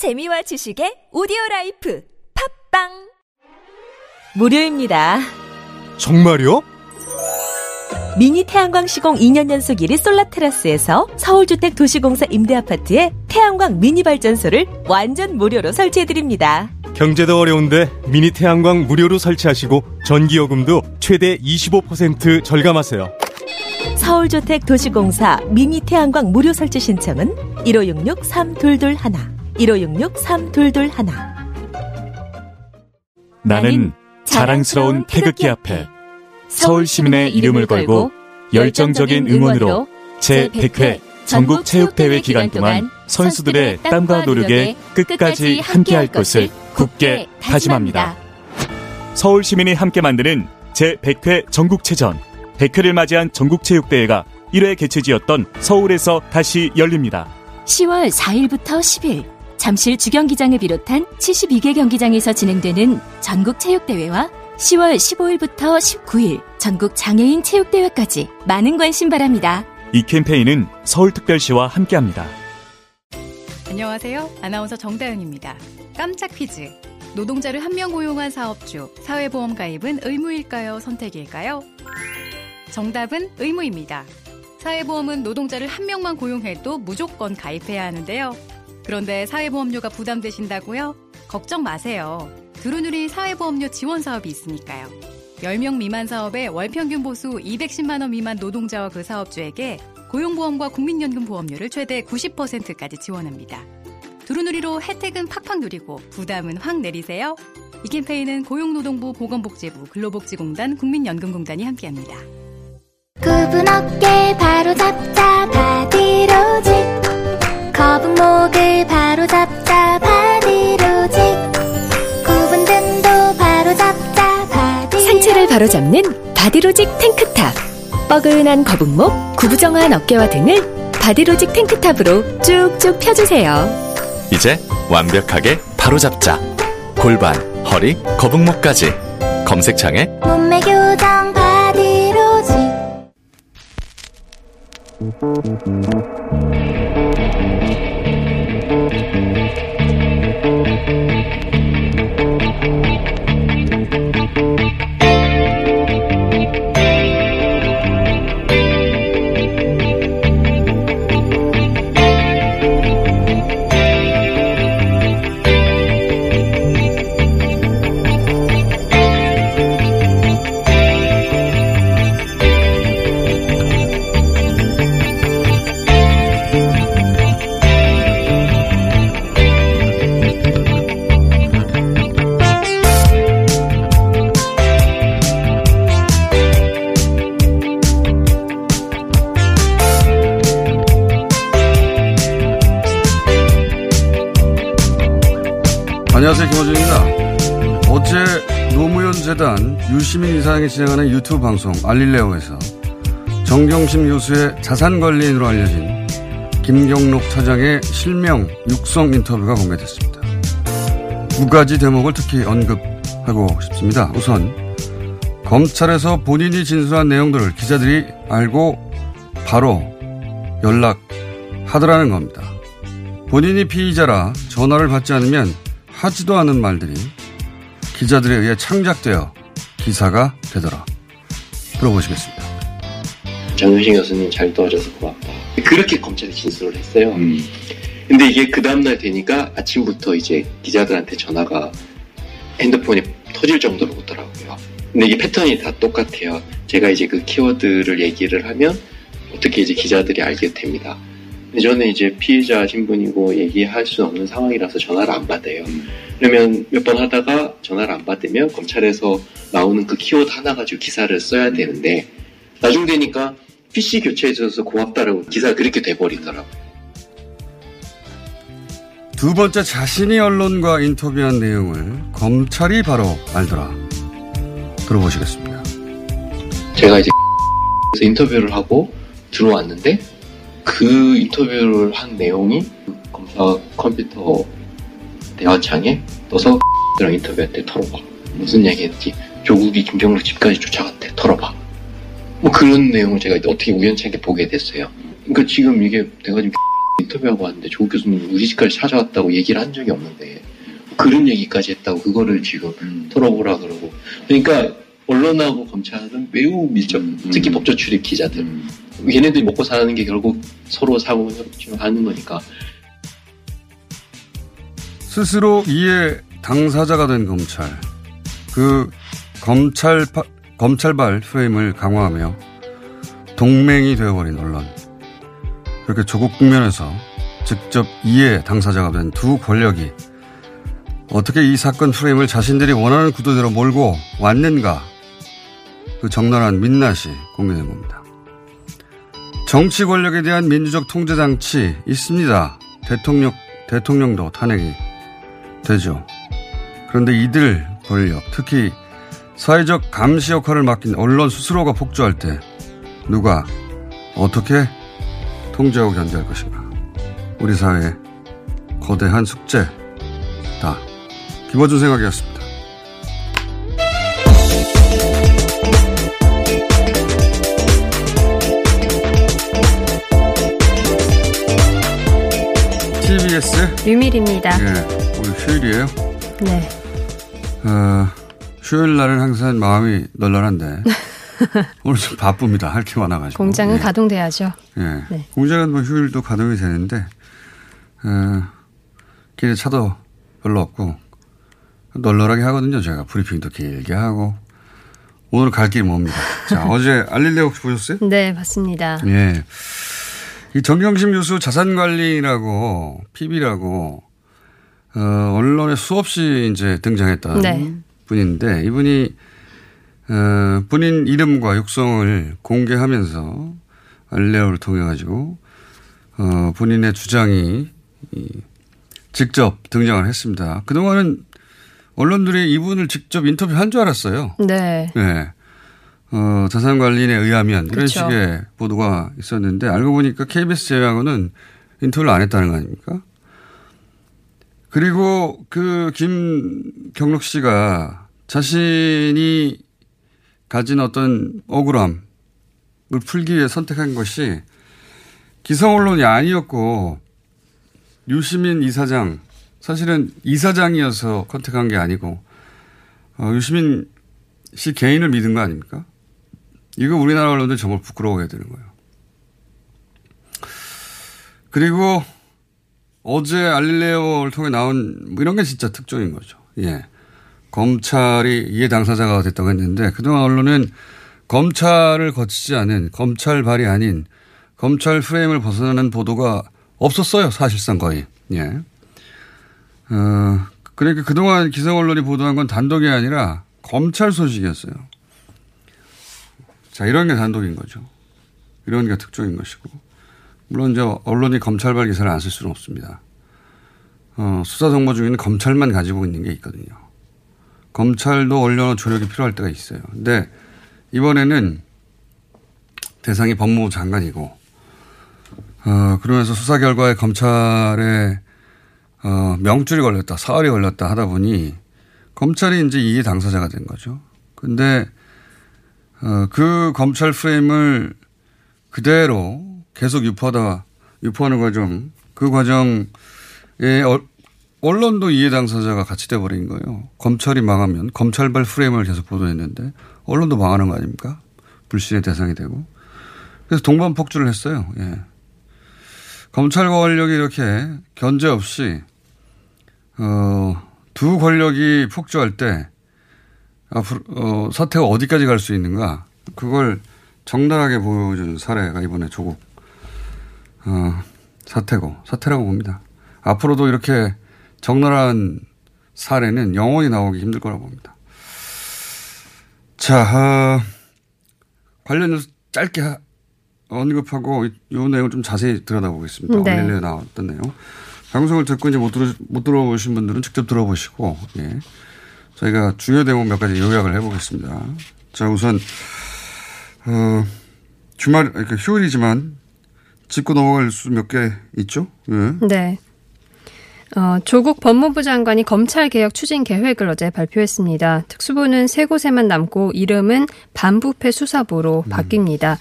재미와 지식의 오디오 라이프 팟빵 무료입니다. 정말요? 미니 태양광 시공 2년 연속 1위 솔라 테라스에서 서울주택 도시공사 임대아파트에 태양광 미니 발전소를 완전 무료로 설치해드립니다. 경제도 어려운데 미니 태양광 무료로 설치하시고 전기요금도 최대 25% 절감하세요. 서울주택 도시공사 미니 태양광 무료 설치 신청은 1566-3221 1566-3221 나는 자랑스러운 태극기 앞에 서울 시민의 이름을 걸고 열정적인 응원으로 제100회 전국 체육대회 기간 동안 선수들의 땀과 노력에 끝까지 함께할 것을 굳게 다짐합니다. 서울 시민이 함께 만드는 제100회 전국체전 100회를 맞이한 전국체육대회가 1회 개최지였던 서울에서 다시 열립니다. 10월 4일부터 10일 잠실 주경기장을 비롯한 72개 경기장에서 진행되는 전국 체육대회와 10월 15일부터 19일 전국 장애인 체육대회까지 많은 관심 바랍니다. 이 캠페인은 서울특별시와 함께합니다. 안녕하세요. 아나운서 정다은입니다. 깜짝 퀴즈. 노동자를 한 명 고용한 사업주, 사회보험 가입은 의무일까요? 선택일까요? 정답은 의무입니다. 사회보험은 노동자를 한 명만 고용해도 무조건 가입해야 하는데요. 그런데 사회보험료가 부담되신다고요? 걱정 마세요. 두루누리 사회보험료 지원 사업이 있으니까요. 10명 미만 사업에 월평균 보수 210만원 미만 노동자와 그 사업주에게 고용보험과 국민연금 보험료를 최대 90%까지 지원합니다. 두루누리로 혜택은 팍팍 누리고 부담은 확 내리세요. 이 캠페인은 고용노동부 보건복지부 근로복지공단 국민연금공단이 함께합니다. 굽은 어깨 바로 잡자 바디로직 거북목을 바로 잡자 바디로직 굽은 등도 바로 잡자 바디로직 상체를 바로 잡는 바디로직 탱크탑. 뻐근한 거북목, 구부정한 어깨와 등을 바디로직 탱크탑으로 쭉쭉 펴주세요. 이제 완벽하게 바로 잡자. 골반, 허리, 거북목까지. 검색창에 몸매 교정 바디로직 안녕하세요. 김호준입니다. 어제 노무현 재단 유시민 이사장이 진행하는 유튜브 방송 알릴레오에서 정경심 교수의 자산관리인으로 알려진 김경록 차장의 실명 육성 인터뷰가 공개됐습니다. 두 가지 대목을 특히 언급하고 싶습니다. 우선 검찰에서 본인이 진술한 내용들을 기자들이 알고 바로 연락하더라는 겁니다. 본인이 피의자라 전화를 받지 않으면 하지도 않은 말들이 기자들에 의해 창작되어 기사가 되더라. 들어보시겠습니다. 정효신 교수님 잘 도와줘서 고맙다. 그렇게 검찰에 진술을 했어요. 근데 이게 그 다음날 되니까 아침부터 이제 기자들한테 전화가 핸드폰이 터질 정도로 오더라고요. 근데 이게 패턴이 다 똑같아요. 제가 이제 그 키워드를 얘기를 하면 어떻게 이제 기자들이 알게 됩니다. 저는 이제 피해자 신분이고 얘기할 수 없는 상황이라서 전화를 안 받아요. 그러면 몇 번 하다가 전화를 안 받으면 검찰에서 나오는 그 키워드 하나 가지고 기사를 써야 되는데 나중 되니까 PC 교체해줘서 고맙다라고 기사가 그렇게 돼버리더라고요. 두 번째 자신이 언론과 인터뷰한 내용을 검찰이 바로 알더라. 들어보시겠습니다. 제가 이제 인터뷰를 하고 들어왔는데 그 인터뷰를 한 내용이 검사 컴퓨터 대화창에 떠서 랑 인터뷰할 때 털어봐. 무슨 얘기 했지? 조국이 김경록 집까지 쫓아갔대. 털어봐. 뭐 그런 내용을 제가 어떻게 우연찮게 보게 됐어요. 그러니까 지금 이게 내가 지금 인터뷰하고 왔는데 조국 교수님 우리 집까지 찾아왔다고 얘기를 한 적이 없는데 그런 얘기까지 했다고 그거를 지금 털어보라 그러고 그러니까 언론하고 검찰은 매우 밀접 특히 법조 출입 기자들. 얘네들이 먹고 사는 게 결국 서로 사고 하는 거니까. 스스로 이에 당사자가 된 검찰, 그 검찰 검찰발 프레임을 강화하며 동맹이 되어버린 언론, 그렇게 조국 국면에서 직접 이해 당사자가 된 두 권력이 어떻게 이 사건 프레임을 자신들이 원하는 구도대로 몰고 왔는가 그 적나라한 민낯이 공개된 겁니다. 정치 권력에 대한 민주적 통제 장치 있습니다. 대통령 대통령도 탄핵이 되죠. 그런데 이들 권력, 특히 사회적 감시 역할을 맡긴 언론 스스로가 폭주할 때 누가 어떻게 통제하고 견제할 것인가. 우리 사회의 거대한 숙제다. 김어준 생각이었습니다. TBS 류밀입니다. 예, 오늘 휴일이에요. 네. 어, 휴일 날은 항상 마음이 널널한데 오늘 좀 바쁩니다. 할 게 많아가지고. 공장은 예. 가동돼야죠. 예. 네. 공장은 뭐 휴일도 가동이 되는데 어, 길에 차도 별로 없고 널널하게 하거든요. 제가 브리핑도 길게 하고 오늘 갈 길이 멉니다. 자 어제 알릴레 혹시 보셨어요? 네, 맞습니다. 예. 이 정경심 교수 자산관리라고 PB라고 어, 언론에 수없이 이제 등장했던 네. 분인데 이분이 어, 본인 이름과 육성을 공개하면서 알레오를 통해 가지고 어, 본인의 주장이 이, 직접 등장을 했습니다. 그동안은 언론들이 이분을 직접 인터뷰한 줄 알았어요. 네. 네. 어, 자산관리인에 의하면 이런 그렇죠. 식의 보도가 있었는데 알고 보니까 KBS 제외하고는 인터뷰를 안 했다는 거 아닙니까? 그리고 그 김경록 씨가 자신이 가진 어떤 억울함을 풀기 위해 선택한 것이 기성 언론이 아니었고 유시민 이사장 사실은 이사장이어서 컨택한 게 아니고 어, 유시민 씨 개인을 믿은 거 아닙니까? 이거 우리나라 언론들 정말 부끄러워해야 되는 거예요. 그리고 어제 알릴레오를 통해 나온 뭐 이런 게 진짜 특종인 거죠. 예. 검찰이 이해 당사자가 됐다고 했는데 그동안 언론은 검찰을 거치지 않은 검찰 발이 아닌 검찰 프레임을 벗어나는 보도가 없었어요. 사실상 거의. 예. 어, 그러니까 그동안 기성 언론이 보도한 건 단독이 아니라 검찰 소식이었어요. 자, 이런 게 단독인 거죠. 이런 게 특종인 것이고. 물론 이제 언론이 검찰발 기사를 안 쓸 수는 없습니다. 어, 수사 정보 중에는 검찰만 가지고 있는 게 있거든요. 검찰도 언론의 조력이 필요할 때가 있어요. 근데 이번에는 대상이 법무부 장관이고, 어, 그러면서 수사 결과에 검찰에 어, 명줄이 걸렸다, 사활이 걸렸다 하다 보니 검찰이 이제 이해 당사자가 된 거죠. 근데 어, 그 검찰 프레임을 그대로 계속 유포하다 유포하는 과정, 그 과정에 어, 언론도 이해 당사자가 같이 돼버린 거예요. 검찰이 망하면 검찰발 프레임을 계속 보도했는데 언론도 망하는 거 아닙니까? 불신의 대상이 되고. 그래서 동반 폭주를 했어요. 예. 검찰 권력이 이렇게 견제 없이 어, 두 권력이 폭주할 때 앞으로 어, 사태가 어디까지 갈 수 있는가 그걸 적나라하게 보여준 사례가 이번에 조국 어, 사태고 사태라고 봅니다. 앞으로도 이렇게 적나라한 사례는 영원히 나오기 힘들 거라고 봅니다. 자, 어, 관련해서 짧게 하, 언급하고 이, 이 내용을 좀 자세히 들여다보겠습니다. 네. 오늘 나왔던 내용. 방송을 듣고 이제 못, 들어, 못 들어보신 분들은 직접 들어보시고, 예. 저희가 주요 대목 몇 가지 요약을 해보겠습니다. 자, 우선, 어, 주말, 그러니까 휴일이지만 짚고 넘어갈 수 몇 개 있죠? 예. 네. 어, 조국 법무부 장관이 검찰 개혁 추진 계획을 어제 발표했습니다. 특수부는 세 곳에만 남고 이름은 반부패 수사부로 바뀝니다.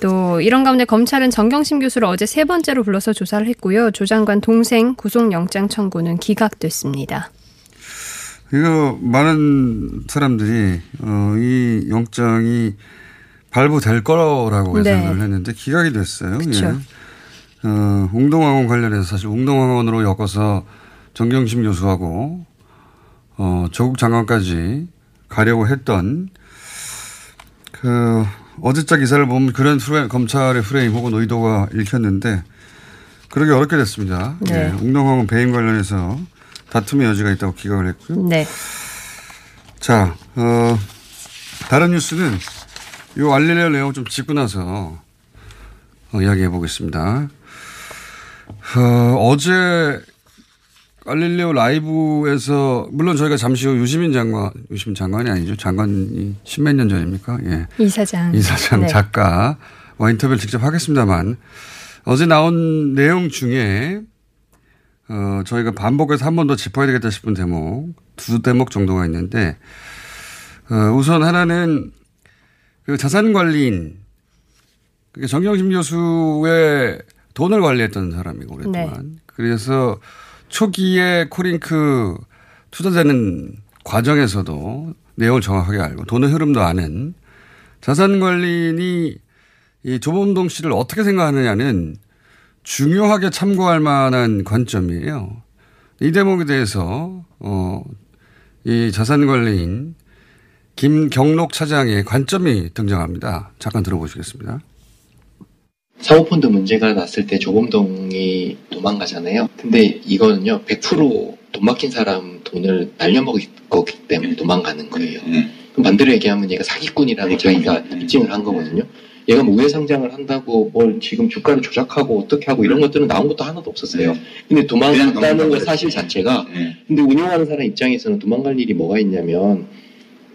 또 이런 가운데 검찰은 정경심 교수를 어제 세 번째로 불러서 조사를 했고요. 조 장관 동생 구속영장 청구는 기각됐습니다. 이거 많은 사람들이 어, 이 영장이 발부될 거라고 네. 예상을 했는데 기각이 됐어요. 그쵸. 예. 어, 웅동학원 관련해서 사실 웅동학원으로 엮어서 정경심 교수하고 어, 조국 장관까지 가려고 했던 그 어제자 기사를 보면 그런 프레, 검찰의 프레임 혹은 의도가 읽혔는데 그러기 어렵게 됐습니다. 네. 예, 웅동학원 배임 관련해서 다툼의 여지가 있다고 기각을 했고요. 네. 자, 어, 다른 뉴스는 이 알릴레오 내용 좀 짚고 나서 어, 이야기해 보겠습니다. 어, 어제 알릴레오 라이브에서 물론 저희가 잠시 후 유시민 장관, 유시민 장관이 아니죠. 장관이 십몇 년 전입니까? 예. 이사장. 이사장 네. 작가와 인터뷰를 직접 하겠습니다만 어제 나온 내용 중에 어, 저희가 반복해서 한 번 더 짚어야 되겠다 싶은 대목 두 대목 정도가 있는데 어, 우선 하나는 그 자산 관리인 그게 정경심 교수의 돈을 관리했던 사람이고 오랫동안. 그래서 초기에 코링크 투자되는 과정에서도 내용을 정확하게 알고 돈의 흐름도 아는 자산 관리인이 이 조범동 씨를 어떻게 생각하느냐는 중요하게 참고할 만한 관점이에요. 이 대목에 대해서 어, 이 자산관리인 김경록 차장의 관점이 등장합니다. 잠깐 들어보시겠습니다. 사모펀드 문제가 났을 때 조범동이 도망가잖아요. 근데 이거는요, 100%돈 막힌 사람 돈을 날려먹을 거기 때문에 도망가는 거예요. 그럼 반대로 얘기하면 얘가 사기꾼이라고 자기가 입증을 한 거거든요. 얘가 뭐 우회 상장을 한다고 뭘 지금 주가를 조작하고 어떻게 하고 이런 것들은 나온 것도 하나도 없었어요. 근데 도망갔다는 것 사실 자체가 근데 운영하는 사람 입장에서는 도망갈 일이 뭐가 있냐면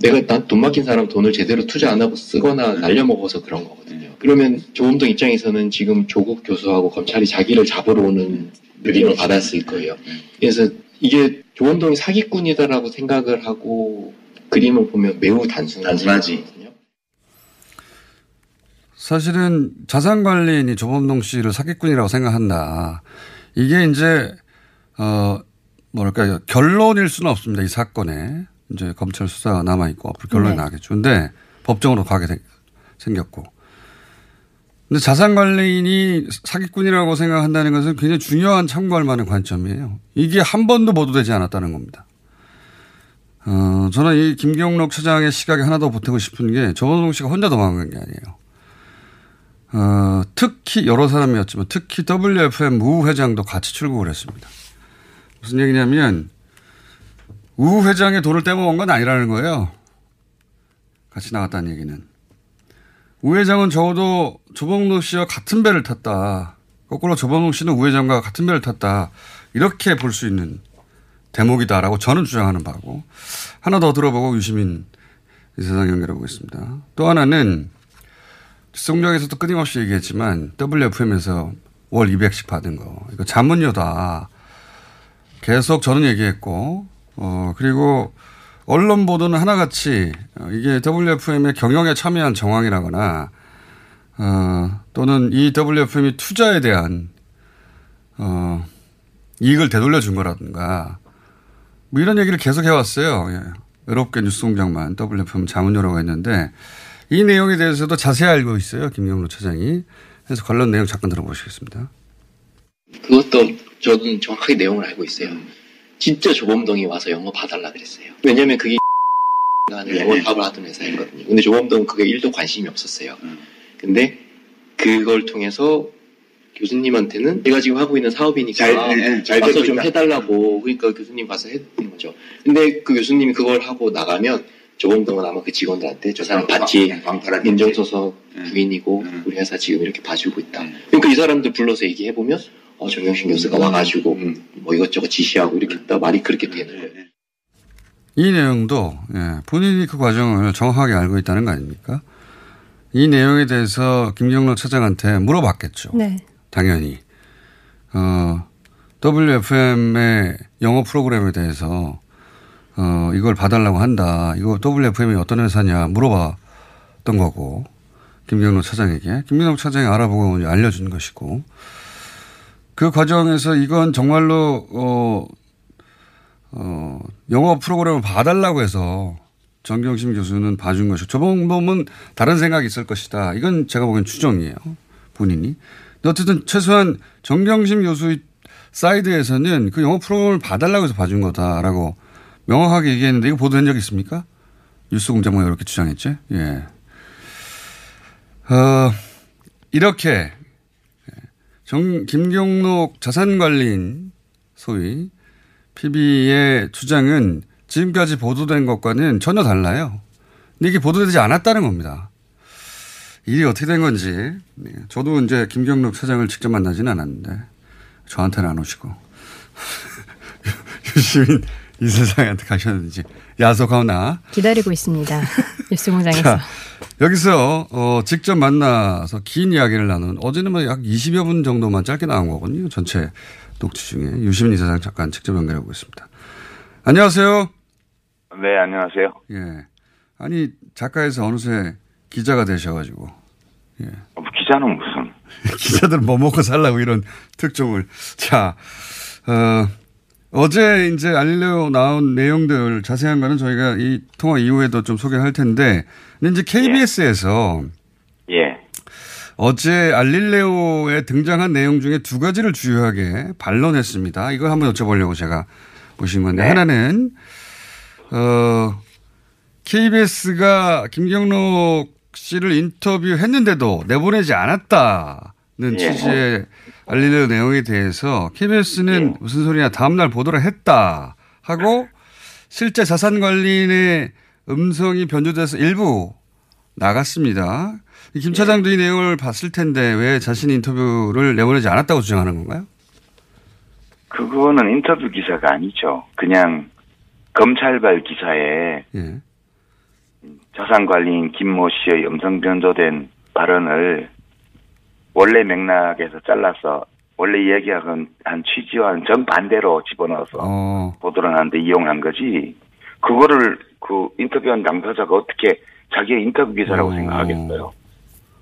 내가 일단 돈 막힌 사람 돈을 제대로 투자 안 하고 쓰거나 날려먹어서 그런 거거든요. 그러면 조범동 입장에서는 지금 조국 교수하고 검찰이 자기를 잡으러 오는 느낌을 받았을 거예요. 그래서 이게 조범동이 사기꾼이다라고 생각을 하고 그림을 보면 매우 단순하지. 사실은 자산관리인이 조범동 씨를 사기꾼이라고 생각한다. 이게 이제, 어, 뭐랄까요. 결론일 수는 없습니다. 이 사건에. 이제 검찰 수사가 남아 있고 앞으로 결론이 네. 나겠죠. 근데 법정으로 가게 생- 생겼고. 근데 자산관리인이 사기꾼이라고 생각한다는 것은 굉장히 중요한 참고할 만한 관점이에요. 이게 한 번도 보도되지 않았다는 겁니다. 어, 저는 이 김경록 차장의 시각에 하나 더 보태고 싶은 게 조범동 씨가 혼자 도망간 게 아니에요. 어, 특히 여러 사람이었지만 특히 WFM 우 회장도 같이 출국을 했습니다. 무슨 얘기냐면 우 회장의 돈을 떼먹은 건 아니라는 거예요. 같이 나갔다는 얘기는. 우 회장은 적어도 조봉록 씨와 같은 배를 탔다. 거꾸로 조봉록 씨는 우 회장과 같은 배를 탔다. 이렇게 볼 수 있는 대목이다라고 저는 주장하는 바고. 하나 더 들어보고 유시민 이사장 연결해 보겠습니다. 또 하나는 수송장에서도 끊임없이 얘기했지만 WFM에서 월 200씩 받은 거. 이거 자문료다. 계속 저는 얘기했고, 어, 그리고 언론 보도는 하나같이 어, 이게 WFM의 경영에 참여한 정황이라거나, 어, 또는 이 WFM이 투자에 대한, 어, 이익을 되돌려 준 거라든가, 뭐 이런 얘기를 계속 해왔어요. 예. 외롭게 뉴스공장만 WFM 자문료라고 했는데, 이 내용에 대해서도 자세히 알고 있어요. 김경로 차장이. 그래서 관련 내용 잠깐 들어보시겠습니다. 그것도 저는 정확하게 내용을 알고 있어요. 진짜 조범동이 와서 영어 봐달라 그랬어요. 왜냐면 그게 하는 영어 답을 하던 회사였거든요. 근데 조범동은 그게 1도 관심이 없었어요. 근데 그걸 통해서 교수님한테는 제가 지금 하고 있는 사업이니까 잘, 네, 잘 와서 좀 있다. 해달라고 그러니까 교수님 가서 해드린 거죠. 근데 그 교수님이 그걸 하고 나가면 조범동은 아마 그 직원들한테 저 사람 봤지 인정서서 부인이고 우리 회사 지금 이렇게 봐주고 있다. 그러니까 이 사람들 불러서 얘기해 보면 어 정영신 교수가 와가지고 뭐 이것저것 지시하고 이렇게 했다 말이 그렇게 되는 거예요. 이 내용도 예, 본인이 그 과정을 정확하게 알고 있다는 거 아닙니까? 이 내용에 대해서 김경로 차장한테 물어봤겠죠. 네. 당연히. 어, WFM의 영어 프로그램에 대해서 어, 이걸 봐달라고 한다. 이거 WFM이 어떤 회사냐 물어봤던 거고. 김경록 차장에게. 김경록 차장이 알아보고 알려준 것이고. 그 과정에서 이건 정말로, 어, 어, 영어 프로그램을 봐달라고 해서 정경심 교수는 봐준 것이고 조봉범은 다른 생각이 있을 것이다. 이건 제가 보기엔 추정이에요. 본인이. 어쨌든 최소한 정경심 교수 사이드에서는 그 영어 프로그램을 봐달라고 해서 봐준 거다라고 명확하게 얘기했는데 이거 보도된 적 있습니까? 뉴스공장만 이렇게 주장했지. 예. 어, 이렇게 정, 김경록 자산관리인 소위 PB의 주장은 지금까지 보도된 것과는 전혀 달라요. 근데 이게 보도되지 않았다는 겁니다. 일이 어떻게 된 건지. 네. 저도 이제 김경록 사장을 직접 만나지는 않았는데 저한테는 안 오시고 유시민 이 세상한테 가셨는지 야속하나 기다리고 있습니다. 뉴스 공장에서. 여기서 어, 직접 만나서 긴 이야기를 나눈 어제는 뭐 약 20여 분 정도만 짧게 나온 거거든요. 전체 녹취 중에 유시민 이사장 잠깐 직접 연결하고 있습니다. 안녕하세요. 네, 안녕하세요. 예. 아니 작가에서 어느새 기자가 되셔가지고. 예. 어, 기자는 무슨? 기자들은 뭐 먹고 살라고 이런 특종을. 자, 어, 어제 이제 알릴레오 나온 내용들 자세한 거는 저희가 이 통화 이후에도 좀 소개할 텐데, 근데 이제 KBS에서 예. 어제 알릴레오에 등장한 내용 중에 두 가지를 주요하게 반론했습니다. 이걸 한번 여쭤보려고 제가 모신 건데 네. 하나는 어 KBS가 김경록 씨를 인터뷰했는데도 내보내지 않았다 는 예. 취지의 알릴레오 내용에 대해서 KBS는 무슨 소리냐 다음날 보도를 했다 하고 실제 자산 관리인의 음성이 변조돼서 일부 나갔습니다. 김 차장도 이 내용을 봤을 텐데 왜 자신 인터뷰를 내보내지 않았다고 주장하는 건가요? 그거는 인터뷰 기사가 아니죠. 그냥 검찰발 기사에 예. 자산관리인 김모 씨의 음성 변조된 발언을 원래 맥락에서 잘라서 원래 이야기한 한 취지와는 정반대로 집어넣어서 어, 보도를 하는데 이용한 거지. 그거를 그 인터뷰한 당사자가 어떻게 자기의 인터뷰 기사라고 어. 생각하겠어요.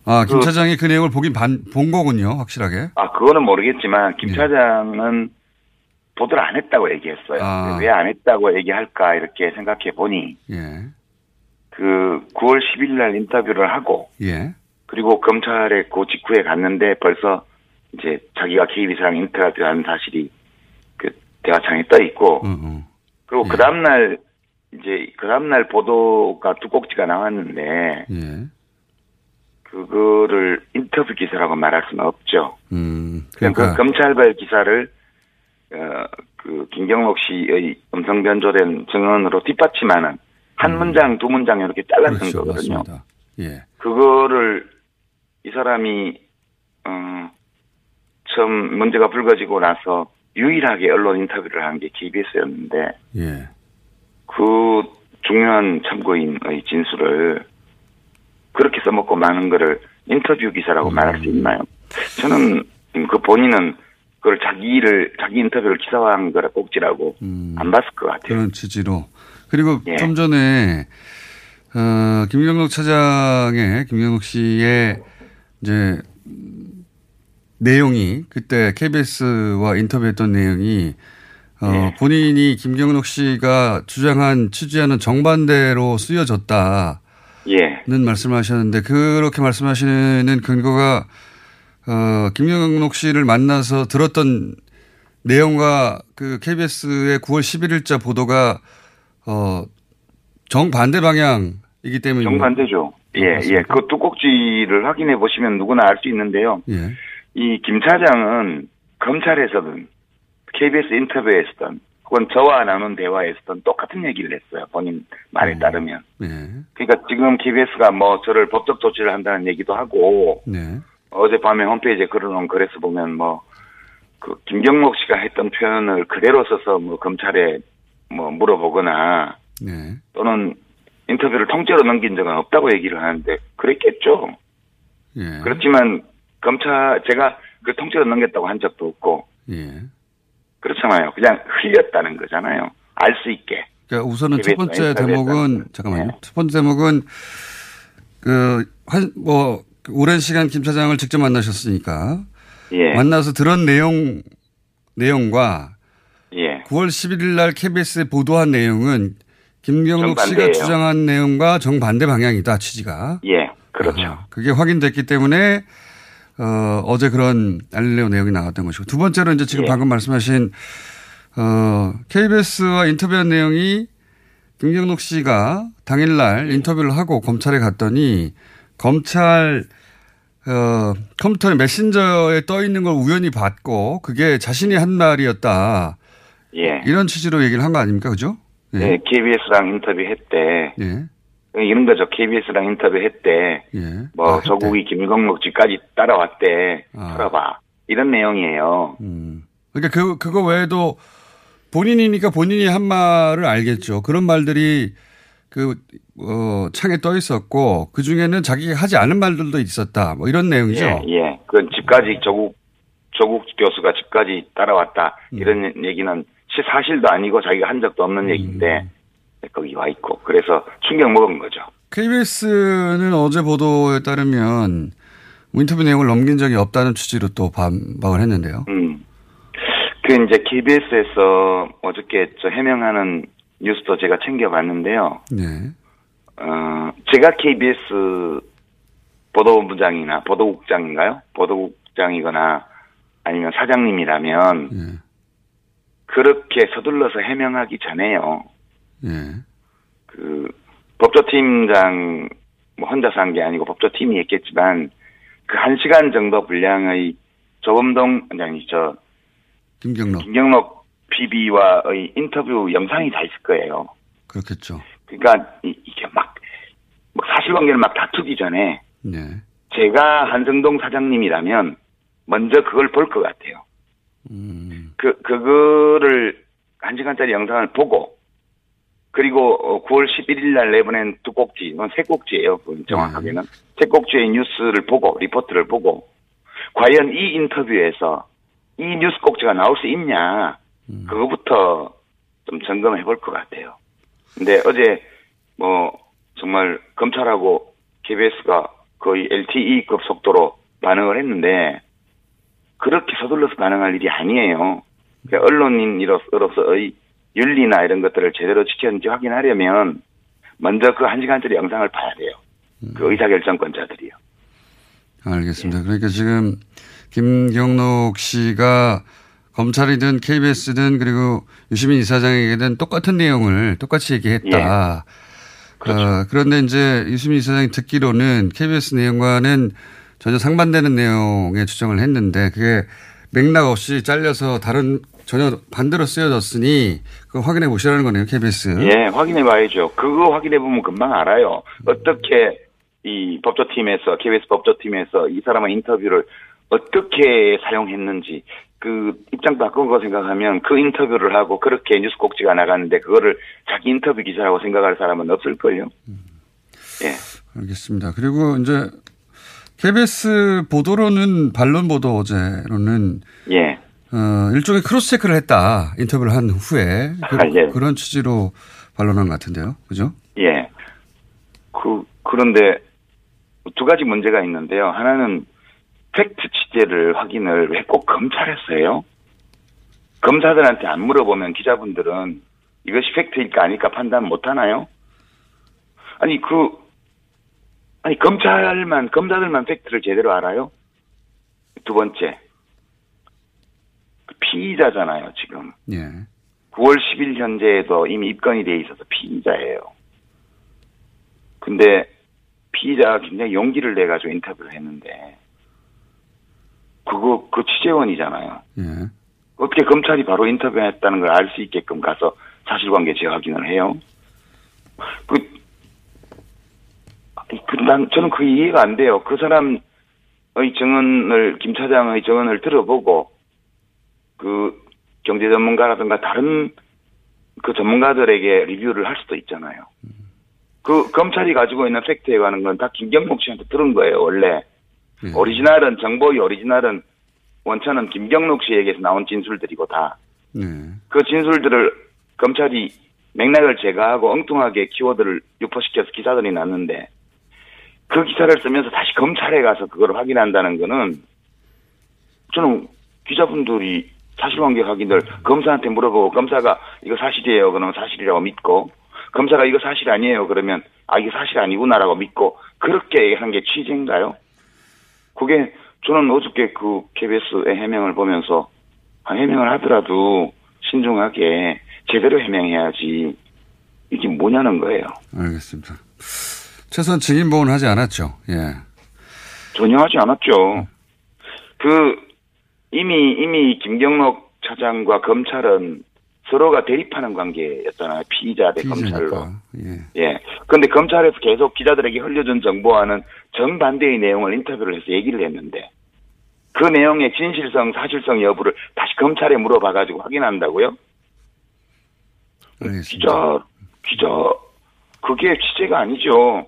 아, 김 그- 차장이 그 내용을 보긴 반, 본 거군요, 확실하게. 아, 그거는 모르겠지만, 김 네. 차장은 보도를 안 했다고 얘기했어요. 아. 왜안 했다고 얘기할까, 이렇게 생각해 보니, 예, 그 9월 10일 날 인터뷰를 하고, 예, 그리고 검찰에 그 직후에 갔는데 벌써 이제 자기가 KBS랑 인터뷰한 사실이 그 대화창에 떠 있고, 어, 어. 그리고 그 다음 날, 이제 그 다음 날 보도가 두 꼭지가 나왔는데, 예, 그거를 인터뷰 기사라고 말할 수는 없죠. 음, 그냥 그러니까, 그 검찰발 기사를 어, 그 김경록 씨의 음성 변조된 증언으로 뒷받침하는 한 문장 두 문장 이렇게 잘라쓴 음. 그렇죠, 거거든요. 맞습니다. 예, 그거를 이 사람이 어, 처음 문제가 불거지고 나서 유일하게 언론 인터뷰를 한 게 KBS였는데 예, 그 중요한 참고인의 진술을 그렇게 써먹고 많은 거를 인터뷰 기사라고 음. 말할 수 있나요? 저는 그 본인은 그걸 자기 일을 자기 인터뷰를 기사화한 거라 꼭지라고 안 봤을 것 같아요. 음. 그런 취지로. 그리고 예. 좀 전에, 어, 김경록 차장의, 김경록 씨의 이제, 음, 내용이, 그때 KBS와 인터뷰했던 내용이, 어, 예. 본인이 김경록 씨가 주장한 취지와는 정반대로 쓰여졌다. 예. 는 말씀하셨는데 그렇게 말씀하시는 근거가 어 김경록 씨를 만나서 들었던 내용과 그 KBS의 9월 11일자 보도가 어 정반대 방향이기 때문에 정반대죠. 예, 예. 그두 꼭지를 확인해 보시면 누구나 알 수 있는데요. 예. 이 김 차장은 검찰에서든 KBS 인터뷰에서든 혹은 저와 나눈 대화에서든 똑같은 얘기를 했어요. 본인 말에 따르면. 예. 그러니까 지금 KBS가 뭐 저를 법적 조치를 한다는 얘기도 하고 네. 어젯밤에 홈페이지에 글을놓은 글에서 보면 뭐 그 김경록 씨가 했던 표현을 그대로 써서 뭐 검찰에 뭐 물어보거나 네. 또는 인터뷰를 통째로 넘긴 적은 없다고 얘기를 하는데 그랬겠죠. 예. 그렇지만 검찰 제가 그 통째로 넘겼다고 한 적도 없고 예. 그렇잖아요. 그냥 흘렸다는 거잖아요. 알 수 있게. 그러니까 우선은 첫 번째 대목은 잠깐만요. 첫 번째 대목은 그한뭐 오랜 시간 김 차장을 직접 만나셨으니까 예. 만나서 들은 내용 내용과 예. 9월 11일 날 KBS에 보도한 내용은 김경록 씨가 정반대예요. 주장한 내용과 정반대 방향이다 취지가. 예. 그렇죠. 아, 그게 확인됐기 때문에 어, 어제 그런 알릴레오 내용이 나왔던 것이고 두 번째로 이제 지금 예. 방금 말씀하신 어, KBS와 인터뷰한 내용이 김경록 씨가 당일날 인터뷰를 하고 검찰에 갔더니 검찰 어, 컴퓨터에 메신저에 떠 있는 걸 우연히 봤고 그게 자신이 한 말이었다. 예. 이런 취지로 얘기를 한 거 아닙니까? 그죠? 네, KBS랑 인터뷰했대. 예. 이런 거죠. KBS랑 인터뷰했대. 예. 뭐 조국이 김건목 씨까지 따라왔대. 아. 들어봐. 이런 내용이에요. 그러니까 그 그거 외에도 본인이니까 본인이 한 말을 알겠죠. 그런 말들이 그 어, 창에 떠 있었고 그 중에는 자기가 하지 않은 말들도 있었다. 뭐 이런 내용이죠. 예, 예. 그 집까지 조국 조국 교수가 집까지 따라왔다. 음. 이런 얘기는 시- 사실도 아니고 자기가 한 적도 없는 얘기인데 거기 와 있고 그래서 충격 먹은 거죠. KBS는 어제 보도에 따르면 인터뷰 내용을 넘긴 적이 없다는 취지로 또 반박을 했는데요. 음. 그 이제 KBS에서 어저께 저 해명하는 뉴스도 제가 챙겨봤는데요. 네. 어, 제가 KBS 보도부장이나 보도국장인가요? 보도국장이거나 아니면 사장님이라면 예. 그렇게 서둘러서 해명하기 전에요. 예. 그 법조팀장 뭐 혼자서 한 게 아니고 법조팀이 했겠지만 그 한 시간 정도 분량의 조범동 아니 저 김경록 김경록 PB와의 인터뷰 영상이 다 있을 거예요. 그렇겠죠. 그러니까 이, 게 막, 막 사실관계를 막 다투기 전에 네. 제가 한성동 사장님이라면 먼저 그걸 볼 것 같아요. 그 그거를 한 시간짜리 영상을 보고 그리고 어, 9월 11일 날 내보낸 두 꼭지, 이건 세 꼭지예요. 정확하게는 세 꼭지의 뉴스를 보고 리포트를 보고 과연 이 인터뷰에서 이 뉴스 꼭지가 나올 수 있냐 그거부터 좀 점검해 볼 것 같아요. 근데 어제 뭐 정말 검찰하고 KBS가 거의 LTE급 속도로 반응을 했는데 그렇게 서둘러서 반응할 일이 아니에요. 그러니까 언론인으로서의 윤리나 이런 것들을 제대로 지켰는지 확인하려면 먼저 그 한 시간짜리 영상을 봐야 돼요. 그 의사결정권자들이요. 알겠습니다. 그러니까 지금 김경록 씨가 검찰이든 KBS든 그리고 유시민 이사장에게는 똑같은 내용을 똑같이 얘기했다. 어, 그런데 이제 유시민 이사장이 듣기로는 KBS 내용과는 전혀 상반되는 내용의 주장을 했는데 그게 맥락 없이 잘려서 다른 전혀 반대로 쓰여졌으니 그거 확인해 보시라는 거네요, KBS. 예, 확인해 봐야죠. 그거 확인해 보면 금방 알아요. 어떻게 이 법조팀에서 KBS 법조팀에서 이 사람의 인터뷰를 어떻게 사용했는지 그 입장 바꾼 거 생각하면 그 인터뷰를 하고 그렇게 뉴스 꼭지가 나갔는데 그거를 자기 인터뷰 기사라고 생각할 사람은 없을걸요. 예. 알겠습니다. 그리고 이제 KBS 보도로는 반론 보도 어제로는 예. 어, 일종의 cross check를 했다. 인터뷰를 한 후에 그, 아, 예. 런 취지로 반론한 것 같은데요. 그죠? 예. 그, 그런데 두 가지 문제가 있는데요. 하나는 팩트 취재를 확인을 왜 꼭 검찰에서 해요? 검사들한테 안 물어보면 기자분들은 이것이 팩트일까 아닐까 판단 못 하나요? 아니, 그, 아니, 검찰만, 검사들만 팩트를 제대로 알아요? 두 번째. 그 피의자잖아요, 지금. 예. 9월 10일 현재에도 이미 입건이 돼 있어서 피의자예요. 근데 피의자가 굉장히 용기를 내 가지고 인터뷰를 했는데 그거 그 취재원이잖아요. 예. 어떻게 검찰이 바로 인터뷰했다는 걸 알 수 있게끔 가서 사실관계 재확인을 해요? 그, 그, 난, 저는 그 이해가 안 돼요. 그 사람의 증언을, 김 차장의 증언을 들어보고, 그, 경제 전문가라든가 다른 그 전문가들에게 리뷰를 할 수도 있잖아요. 그, 검찰이 가지고 있는 팩트에 관한 건 다 김경목 씨한테 들은 거예요, 원래. 오리지널은, 정보의 오리지널은 원천은 김경록 씨에게서 나온 진술들이고 다. 네. 그 진술들을 검찰이 맥락을 제거하고 엉뚱하게 키워드를 유포시켜서 기사들이 났는데 그 기사를 쓰면서 다시 검찰에 가서 그걸 확인한다는 거는 저는 기자분들이 사실관계 확인을 검사한테 물어보고 검사가 이거 사실이에요. 그러면 사실이라고 믿고 검사가 이거 사실 아니에요. 그러면 아 이게 사실 아니구나라고 믿고 그렇게 한게 취재인가요? 그게 저는 어저께 그 KBS의 해명을 보면서 아, 해명을 하더라도 신중하게 제대로 해명해야지 이게 뭐냐는 거예요. 알겠습니다. 최소한 증인 보호는 하지 않았죠. 예. 전혀 하지 않았죠. 그 이미 이미 김경록 차장과 검찰은 서로가 대립하는 관계였잖아요. 피의자 대 검찰로. 예. 예. 그런데 검찰에서 계속 기자들에게 흘려준 정보와는 정반대의 내용을 인터뷰를 해서 얘기를 했는데 그 내용의 진실성, 사실성 여부를 다시 검찰에 물어봐가지고 확인한다고요? 기자, 기자, 그게 취재가 아니죠.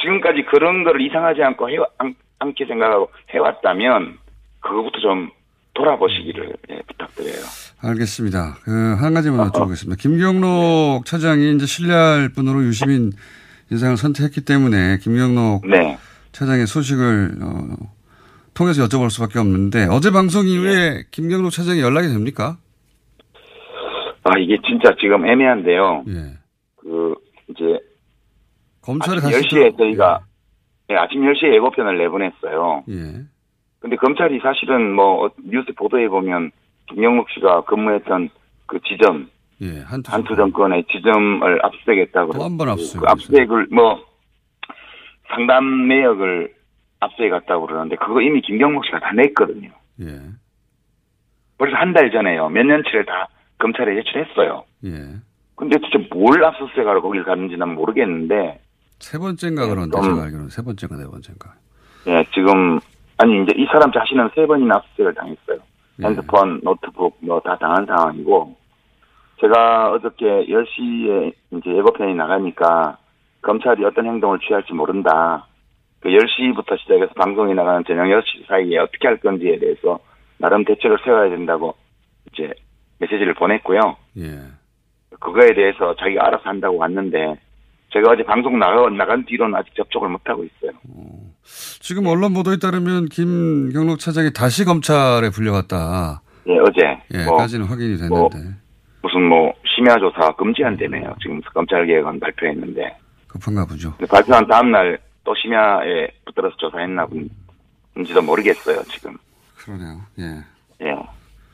지금까지 그런 거를 이상하지 않고 해, 않, 않게 생각하고 해왔다면 그거부터 좀 돌아보시기를 예, 부탁드려요. 알겠습니다. 그, 한 가지만 여쭤보겠습니다. 김경록 차장이 이제 신뢰할 분으로 유시민 인상을 선택했기 때문에 김경록 네. 차장의 소식을 어, 통해서 여쭤볼 수밖에 없는데 어제 방송 이후에 김경록 차장이 연락이 됩니까? 아 이게 진짜 지금 애매한데요. 예. 그 이제 검찰에 아침 다시 10시에 저희가 예, 아침 10시에 예고편을 내보냈어요. 예. 근데 검찰이 사실은 뭐 뉴스 보도에 보면 김영묵 씨가 근무했던 그 지점 예, 한투, 한투 정권의 지점을 압수수색했다고 또한번 압수수색. 그 압수수색을 뭐 상담 내역을 압수해 갔다고 그러는데 그거 이미 김경목 씨가 다 냈거든요. 예. 벌써 한 달 전에요. 몇 년치를 다 검찰에 제출했어요. 예. 근데 도대체 뭘 압수수색하러 거길 가는지 는 모르겠는데 세 번째인가 그런데 제가 알기로는 세 번째가 네 번째인가. 예, 지금 아니 이제 이 사람 자신은 세 번이나 압수수색을 당했어요. 예. 핸드폰, 노트북 뭐 다 당한 상황이고 제가 어저께 10시에 이제 예고편이 나가니까 검찰이 어떤 행동을 취할지 모른다. 그 10시부터 시작해서 방송이 나가는 저녁 6시 사이에 어떻게 할 건지에 대해서 나름 대책을 세워야 된다고 이제 메시지를 보냈고요. 예. 그거에 대해서 자기가 알아서 한다고 왔는데 제가 어제 방송 나가, 나간 뒤로는 아직 접촉을 못하고 있어요. 지금 언론 보도에 따르면 김경록 차장이 다시 검찰에 불려갔다. 예, 어제. 예, 뭐, 까지는 확인이 됐는데. 뭐 무슨 뭐 심야 조사 금지한다며요. 지금 검찰 개혁안 발표했는데 급한가 보죠. 발표한 다음 날 또 심야에 붙들어서 조사했나 본지도 모르겠어요. 지금. 그러네요. 예. 예.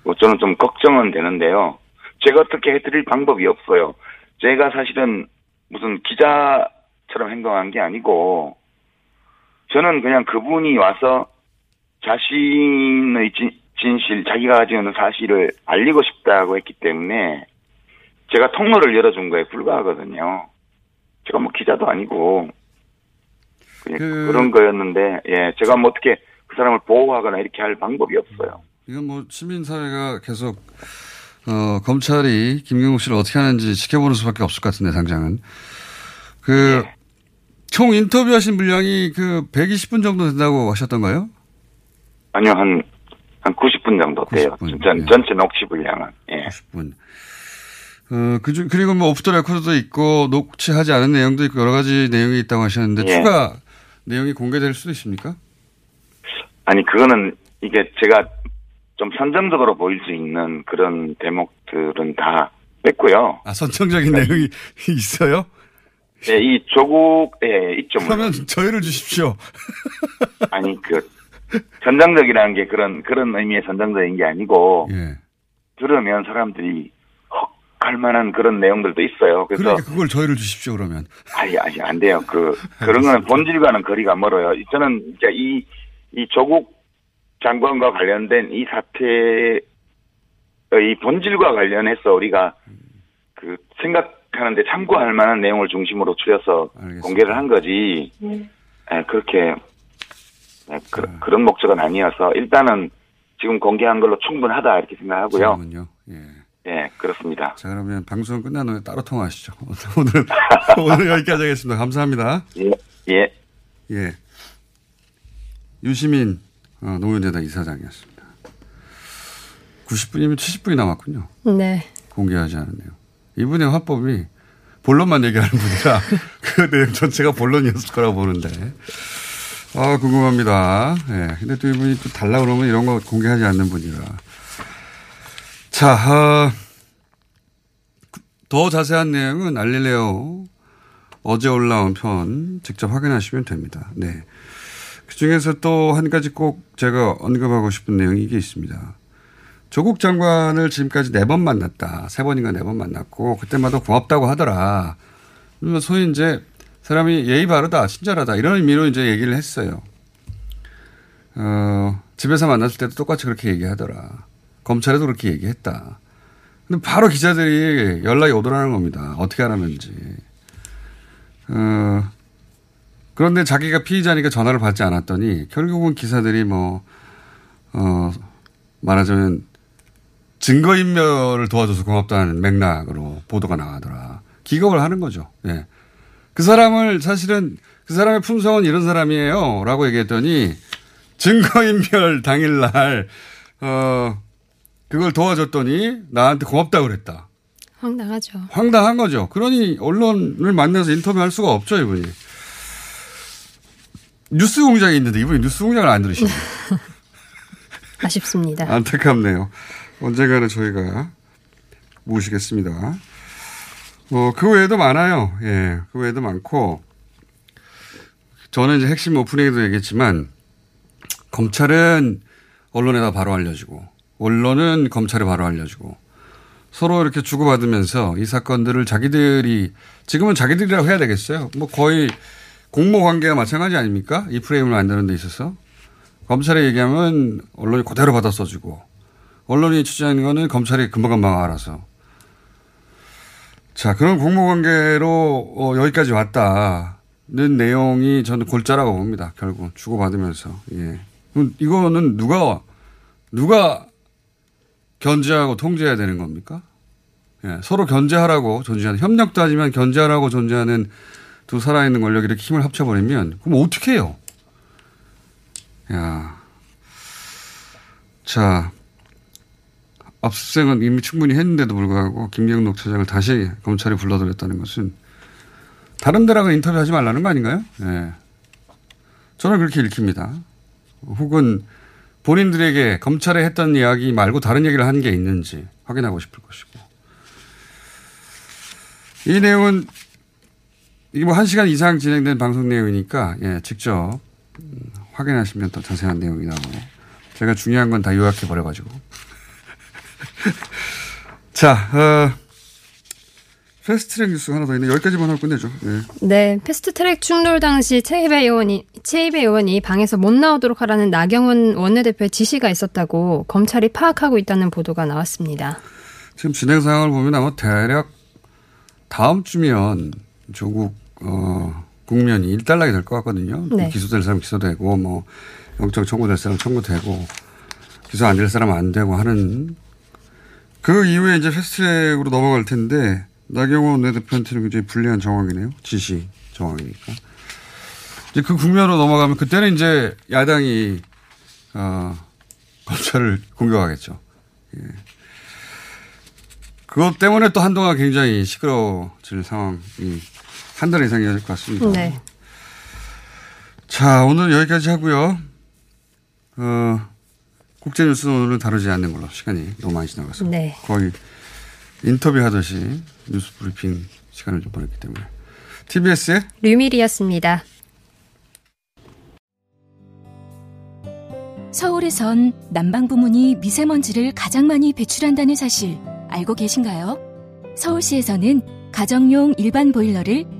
뭐 저는 좀 걱정은 되는데요. 제가 어떻게 해드릴 방법이 없어요. 제가 사실은 무슨 기자처럼 행동한 게 아니고 저는 그냥 그분이 와서 자신의 진, 진실, 자기가 가지고 있는 사실을 알리고 싶다고 했기 때문에 제가 통로를 열어준 거에 불과하거든요. 제가 뭐 기자도 아니고 그- 그런 거였는데 예 제가 뭐 어떻게 그 사람을 보호하거나 이렇게 할 방법이 없어요. 이건 뭐 시민사회가 계속 어, 검찰이 김경록 씨를 어떻게 하는지 지켜보는 수밖에 없을 것 같은데 당장은 그총 인터뷰하신 분량이 그 120분 정도 된다고 하셨던가요? 아니요 한 한 90분 정도 돼요. 전, 전체 녹취 분량은 예. 90분. 어, 그중, 그리고 뭐 오프 더 레코드도 있고 녹취하지 않은 내용도 있고 여러 가지 내용이 있다고 하셨는데 예. 추가 내용이 공개될 수도 있습니까? 아니 그거는 이게 제가 좀 선정적으로 보일 수 있는 그런 대목들은 다 뺐고요. 아, 선정적인 내용이 있어요? 예, 이 조국에 있죠. 물론. 그러면 저희를 주십시오. 아니 그 선정적이라는 게 그런 그런 의미의 선정적인 게 아니고 예. 들으면 사람들이 헉 할 만한 그런 내용들도 있어요. 그래서 그러니까 그걸 저희를 주십시오, 그러면. 아니 아니 안 돼요. 그 그런 거는 본질과는 거리가 멀어요. 저는 이제 이, 이 조국 장관과 관련된 이 사태의 본질과 관련해서 우리가 그 생각하는데 참고할 만한 내용을 중심으로 추려서 공개를 한 거지. 예, 그렇게 예, 그, 런 목적은 아니어서 일단은 지금 공개한 걸로 충분하다 이렇게 생각하고요. 지금은요. 예. 예, 그렇습니다. 자, 그러면 방송 끝난 후에 따로 통화하시죠. 오늘, 오늘 여기까지 하겠습니다. 감사합니다. 예, 예. 예. 유시민 어, 노무현재단 이사장이었습니다. 90분이면 70분이 남았군요. 네. 공개하지 내용. 이분의 화법이 본론만 얘기하는 분이라 그 내용 전체가 본론이었을 거라고 보는데. 아, 궁금합니다. 예. 네. 근데 또 이분이 또 달라 그러면 이런 거 공개하지 않는 분이라. 자, 어, 더 자세한 내용은 알릴레오 어제 올라온 편 직접 확인하시면 됩니다. 네. 그 중에서 또 한 가지 꼭 제가 언급하고 싶은 내용이 이게 있습니다. 조국 장관을 지금까지 네 번 만났다. 세 번인가 네 번 만났고, 그때마다 고맙다고 하더라. 소위 이제 사람이 예의 바르다, 친절하다, 이런 의미로 이제 얘기를 했어요. 어, 집에서 만났을 때도 똑같이 그렇게 얘기하더라. 검찰에도 그렇게 얘기했다. 근데 바로 기자들이 연락이 오더라는 겁니다. 어떻게 하라는지. 어, 그런데 자기가 피의자니까 전화를 받지 않았더니 결국은 기사들이 뭐, 어, 말하자면 증거인멸을 도와줘서 고맙다는 맥락으로 보도가 나가더라. 기겁을 하는 거죠. 예. 그 사람을 사실은 그 사람의 품성은 이런 사람이에요. 라고 얘기했더니 증거인멸 당일날, 어, 그걸 도와줬더니 나한테 고맙다고 그랬다. 황당하죠. 황당한 거죠. 그러니 언론을 만나서 인터뷰할 수가 없죠, 이분이. 뉴스 공장에 있는데 이분이 뉴스 공장을 안 들으시네요. 아쉽습니다. 안타깝네요. 언젠가는 저희가 모시겠습니다. 뭐, 그 외에도 많아요. 예, 그 외에도 많고, 저는 이제 핵심 오프닝에도 얘기했지만, 검찰은 언론에다 바로 알려주고, 언론은 검찰에 바로 알려주고, 서로 이렇게 주고받으면서 이 사건들을 자기들이, 지금은 자기들이라고 해야 되겠어요. 뭐 거의 공모 관계가 마찬가지 아닙니까? 이 프레임을 만드는 데 있어서. 검찰에 얘기하면 언론이 그대로 받아 써주고, 언론이 취재하는 거는 검찰이 금방금방 알아서. 자, 그런 공모 관계로 어, 여기까지 왔다는 내용이 저는 골자라고 봅니다. 결국 주고받으면서. 예. 이거는 누가 누가 견제하고 통제해야 되는 겁니까? 예. 서로 견제하라고 존재하는 협력도 하지만 견제하라고 존재하는 두 살아있는 권력이 이렇게 힘을 합쳐버리면 그럼 어떻게 해요? 야. 자, 압수수색은 이미 충분히 했는데도 불구하고 김경록 차장을 다시 검찰이 불러들였다는 것은 다른 데랑은 인터뷰하지 말라는 거 아닌가요? 네. 저는 그렇게 읽힙니다. 혹은 본인들에게 검찰에 했던 이야기 말고 다른 얘기를 한 게 있는지 확인하고 싶을 것이고. 이 내용은 이게 뭐한 시간 이상 진행된 방송 내용이니까 예, 직접 확인하시면 더 자세한 내용이 나오고 제가 중요한 건 다 요약해 버려 가지고 자, 어, 패스트트랙 뉴스 하나 더 있네. 여기까지만 하고 끝내죠. 네. 네, 패스트트랙 충돌 당시 최희배 의원이 최희배 의원이 방에서 못 나오도록 하라는 나경원 원내대표의 지시가 있었다고 검찰이 파악하고 있다는 보도가 나왔습니다. 지금 진행 상황을 보면 아마 대략 다음 주면 조국 어, 국면이 일단락이 될 것 같거든요. 네. 기소될 사람 기소되고 뭐 영장 청구될 사람 청구되고 기소 안 될 사람 안 되고 하는 그 이후에 이제 패스트트랙으로 넘어갈 텐데 나경원 내대표한테는 굉장히 불리한 정황이네요. 지시 정황이니까. 이제 그 국면으로 넘어가면 그때는 이제 야당이 어, 검찰을 공격하겠죠. 예. 그것 때문에 또 한동안 굉장히 시끄러워질 상황이 한 달 이상 이어질 것 같습니다. 네. 자, 오늘 여기까지 하고요. 어, 국제뉴스 오늘은 다루지 않는 걸로 시간이 너무 많이 지나가서 네. 거의 인터뷰 하듯이 뉴스 브리핑 시간을 좀 보냈기 때문에 TBS의 류밀이었습니다. 서울에선 난방 부문이 미세먼지를 가장 많이 배출한다는 사실 알고 계신가요? 서울시에서는 가정용 일반 보일러를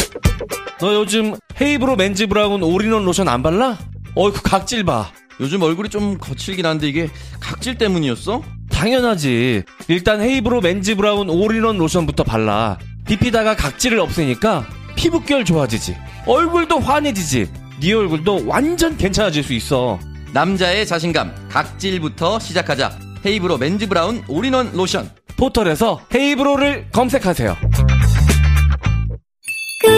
너 요즘 헤이브로 맨즈 브라운 올인원 로션 안 발라? 어이구 각질 봐. 요즘 얼굴이 좀 거칠긴 한데 이게 각질 때문이었어? 당연하지. 일단 헤이브로 맨즈 브라운 올인원 로션부터 발라. 비피다가 각질을 없애니까 피부결 좋아지지. 얼굴도 환해지지. 네 얼굴도 완전 괜찮아질 수 있어. 남자의 자신감 각질부터 시작하자 헤이브로 맨즈 브라운 올인원 로션 포털에서 헤이브로를 검색하세요